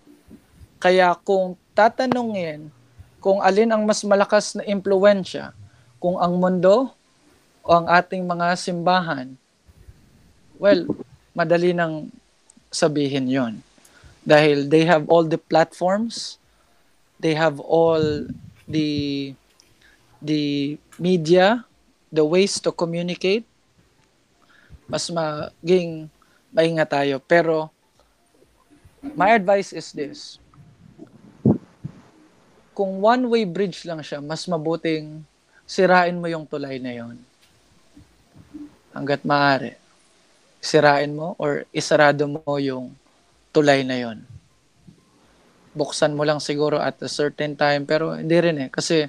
Kaya kung tatanungin kung alin ang mas malakas na impluensya, kung ang mundo o ang ating mga simbahan, well, madali nang sabihin yon Dahil they have all the platforms, they have all the the media, the ways to communicate, mas maging maingat tayo. Pero my advice is this. Kung one-way bridge lang siya, mas mabuting sirain mo yung tulay na yon. Hanggat maaari. Sirain mo or isarado mo yung tulay na yon. Buksan mo lang siguro at a certain time pero hindi rin eh kasi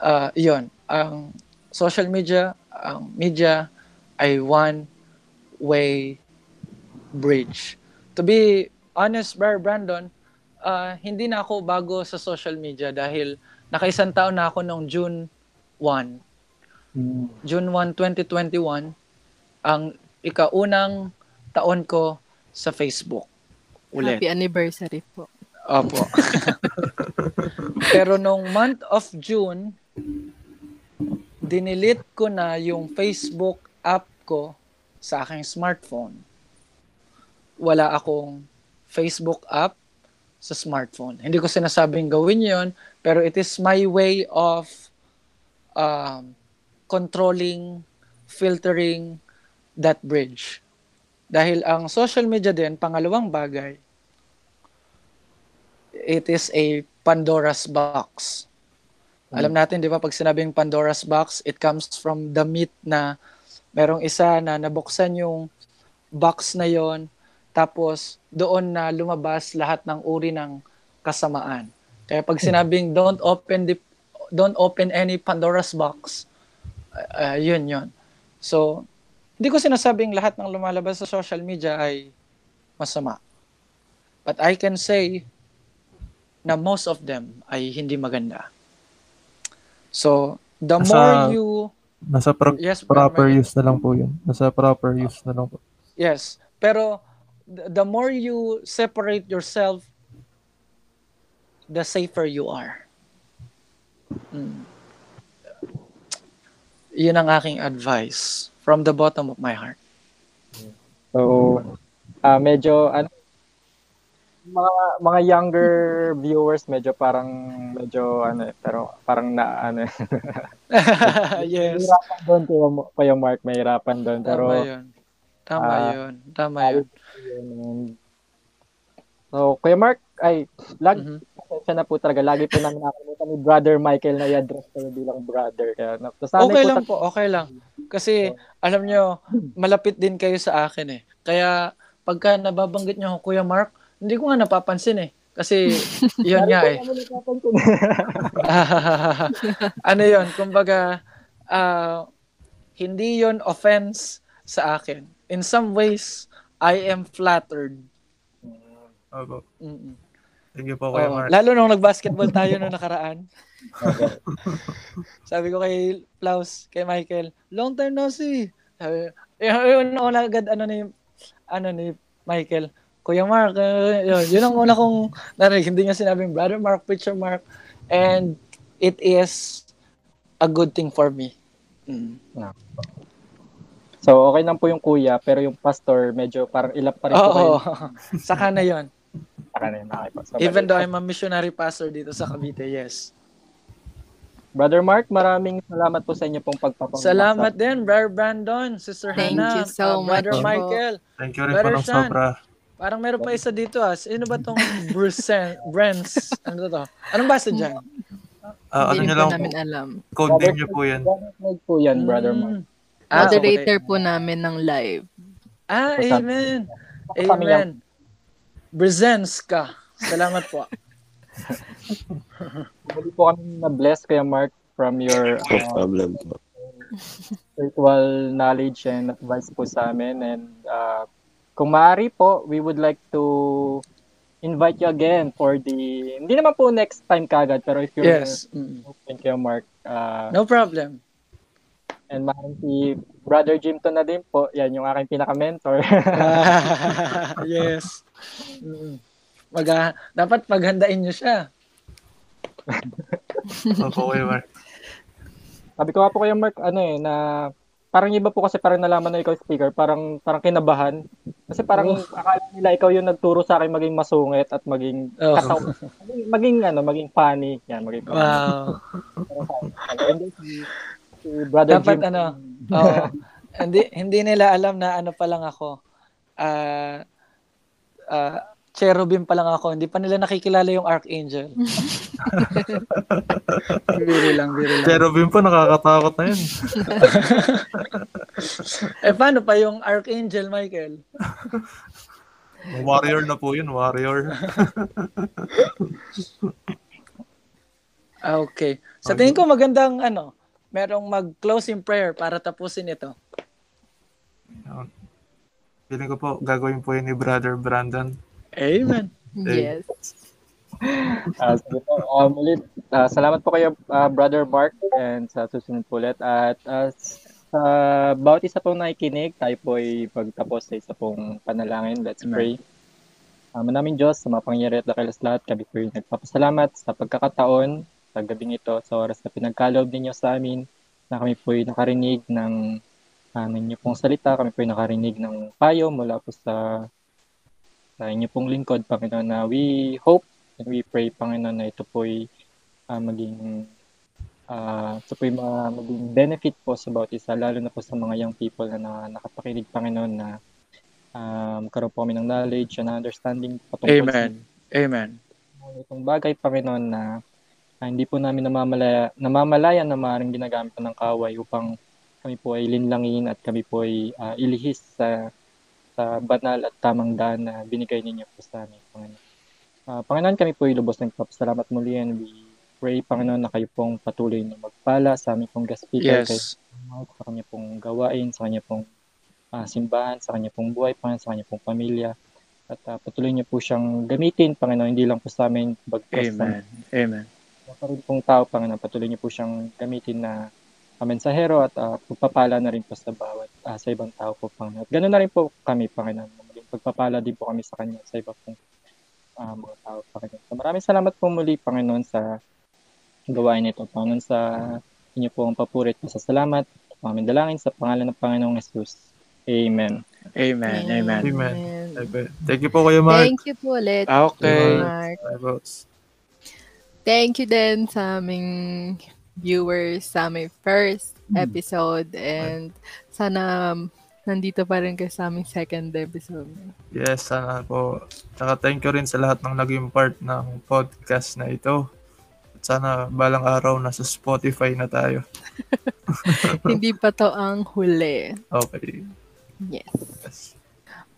uh, yon ang social media ang media ay one way bridge. To be honest, Brother Brandon, uh, hindi na ako bago sa social media dahil nakaisang taon na ako noong June 1. June 1, 2021, ang ikaunang taon ko sa Facebook. Ulit. Happy anniversary po. Opo. [LAUGHS] Pero nung month of June, dinilit ko na yung Facebook app ko sa aking smartphone. Wala akong Facebook app sa smartphone. Hindi ko sinasabing gawin yon, pero it is my way of um, controlling, filtering that bridge. Dahil ang social media din, pangalawang bagay, it is a Pandora's box. Alam natin, di ba, pag sinabing Pandora's Box, it comes from the myth na merong isa na nabuksan yung box na yon tapos doon na lumabas lahat ng uri ng kasamaan. Kaya pag sinabing don't open the don't open any Pandora's box, uh, yun yun. So, hindi ko sinasabing lahat ng lumalabas sa social media ay masama. But I can say na most of them ay hindi maganda. So, the Nasa- more you Nasa pro- Yes, proper Brother. use na lang po yun. Nasa proper use na lang po. Yes. Pero th- the more you separate yourself, the safer you are. Mm. Yun ang aking advice from the bottom of my heart. So, ah medyo ano mga mga younger viewers medyo parang medyo ano eh, pero parang na ano eh. [LAUGHS] yes. Mahirapan doon kuya, Mo- kuya Mark, mahirapan doon pero Tama yun. Tama ah, yun. Tama yun. yun. So, Kuya Mark, ay, lag, Mhm. Pasensya na po talaga. Lagi po namin nakalimutan ni Brother Michael na i-address kayo bilang brother. Kaya, na, Okay po lang ta- po, okay lang. Kasi, alam nyo, malapit din kayo sa akin eh. Kaya, pagka nababanggit nyo ako, Kuya Mark, hindi ko nga napapansin eh. Kasi, [LAUGHS] yun nga eh. [LAUGHS] ano yun, kumbaga, ah, hindi yon offense sa akin. In some ways, I am flattered. Opo. Mm-mm. Thank you po, Kuya Oo. Mark. Lalo nung nag-basketball [LAUGHS] tayo nung nakaraan. [LAUGHS] Sabi ko kay Klaus, kay Michael, long time no see. Sabi, yun, yun, una agad, ano ni, ano ni Michael, Kuya Mark, uh, yun, yun ang una kong narinig. Hindi niya sinabing, Brother Mark, Picture Mark. And it is a good thing for me. Mm. So, okay lang po yung kuya, pero yung pastor, medyo parang ilap pa rin po kayo. [LAUGHS] Saka na yon. Sa kanila. Okay po. So, Even though I'm a missionary pastor dito sa Cavite, yes. Brother Mark, maraming salamat po sa inyo pong pagpapang. Salamat din, Brother Brandon, Sister Thank Hannah, you so uh, Brother much po. Michael. Thank you rin Brother po ng Sean. sobra. Parang meron pa isa dito ah. Sino ba tong Bruce Brands? Ano to? Anong basa dyan? Ah, ano nyo po lang po, namin alam. code name nyo po yan. Brother Mark po yan, Brother Mark. Mm. Ah, Moderator okay. po namin ng live. Ah, amen. Amen. Brezenska. Salamat po. Muli po kami na-bless, Kuya Mark, from your No uh, problem po. spiritual knowledge and advice po sa amin. And uh, kung maaari po, we would like to invite you again for the, hindi naman po next time kagad, pero if you're Yes. Mm. open kayo, Mark, uh, No problem. And maaaring si Brother Jim to na din po, yan yung aking pinaka-mentor. [LAUGHS] yes. Mm. Mag- dapat paghandain nyo siya. Opo, Kuya Mark. Sabi ko nga po kayo, Mark, ano eh, na parang iba po kasi parang nalaman na ikaw speaker, parang parang kinabahan. Kasi parang akala nila ikaw yung nagturo sa akin maging masungit at maging Oh. kataw. maging, maging ano, maging funny. Yan, maging funny. Wow. Si, Brother Dapat Jim. ano, oo. [LAUGHS] hindi hindi nila alam na ano pa lang ako. Ah ah, cherubim pa lang ako. Hindi pa nila nakikilala yung archangel. [LAUGHS] biro lang, biro lang. Cherubim po, nakakatakot na yun. [LAUGHS] Eh paano pa yung archangel, Michael? Warrior na po yun, warrior. Ah, Okay. Sa tingin ko magandang ano, merong mag-closing prayer para tapusin ito. Feeling ko po, gagawin po yun ni Brother Brandon. Amen. Yes. Ah, sige po. Ah, muli, ah, salamat po kayo, ah, Brother Mark, and sa susunod po ulit. At ah, sa bawat isa pong nakikinig, tayo po ay pagtapos sa isa pong panalangin. Let's Amen. pray. Ama namin Diyos, sa mga pangyayari at dakilas lahat, kami po ay nagpapasalamat sa pagkakataon, sa gabing ito, sa oras na pinagkaloob ninyo sa amin, na kami po ay nakarinig ng uh, ninyo pong salita, kami po ay nakarinig ng payo mula po sa sa inyo pong lingkod, Panginoon, na we hope and we pray, Panginoon, na ito po ay ah, maging ah, ito po ay ma- maging benefit po sa bawat isa, lalo na po sa mga young people na, na nakapakinig, Panginoon, na um, karoon po kami ng knowledge and understanding patungkol Amen. Amen. sa itong bagay, Panginoon, na uh, hindi po namin namamalaya, namamalayan na maaaring ginagamit ng kaway upang kami po ay linlangin at kami po ay uh, ilihis sa sa banal at tamang daan na binigay ninyo po sa amin, Panginoon. Uh, Panginoon, kami po ay lubos ng salamat muli and we pray, Panginoon, na kayo pong patuloy na magpala sa aming pong guest speaker, Yes. kay sa kanya pong gawain, sa kanya pong uh, simbahan, sa kanya pong buhay, Panginoon, sa kanya pong pamilya. At uh, patuloy niyo po siyang gamitin, Panginoon, hindi lang po sa amin, bagkas sa Amen. Amen. sa rin pong tao, Panginoon, patuloy niyo po siyang gamitin na uh, mensahero at uh, pagpapala na rin po sa bawat, uh, sa ibang tao po, Panginoon. At ganun na rin po kami, Panginoon. Maging pagpapala din po kami sa kanya, sa iba pong uh, mga tao, Panginoon. So, maraming salamat po muli, Panginoon, sa gawain nito, Panginoon, sa inyo po ang papurit. Sa salamat, aming dalangin sa pangalan ng Panginoong Jesus. Amen. Amen. Amen. Amen. Okay. Thank you po kayo, Mark. Thank you po ulit, Okay. Mark. Bye, boss. Thank you din sa aming viewers sa aming first episode and sana nandito pa rin kayo sa aming second episode. Yes, sana po. Tsaka thank you rin sa lahat ng naging part ng podcast na ito. At sana balang araw nasa Spotify na tayo. [LAUGHS] [LAUGHS] Hindi pa to ang huli. Okay. Yes. Yes.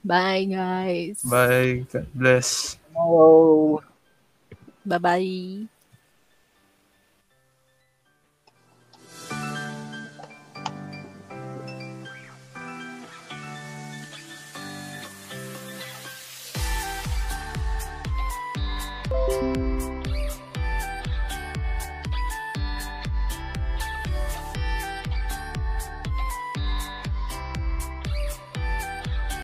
Bye guys. Bye. God bless. Hello. Bye-bye.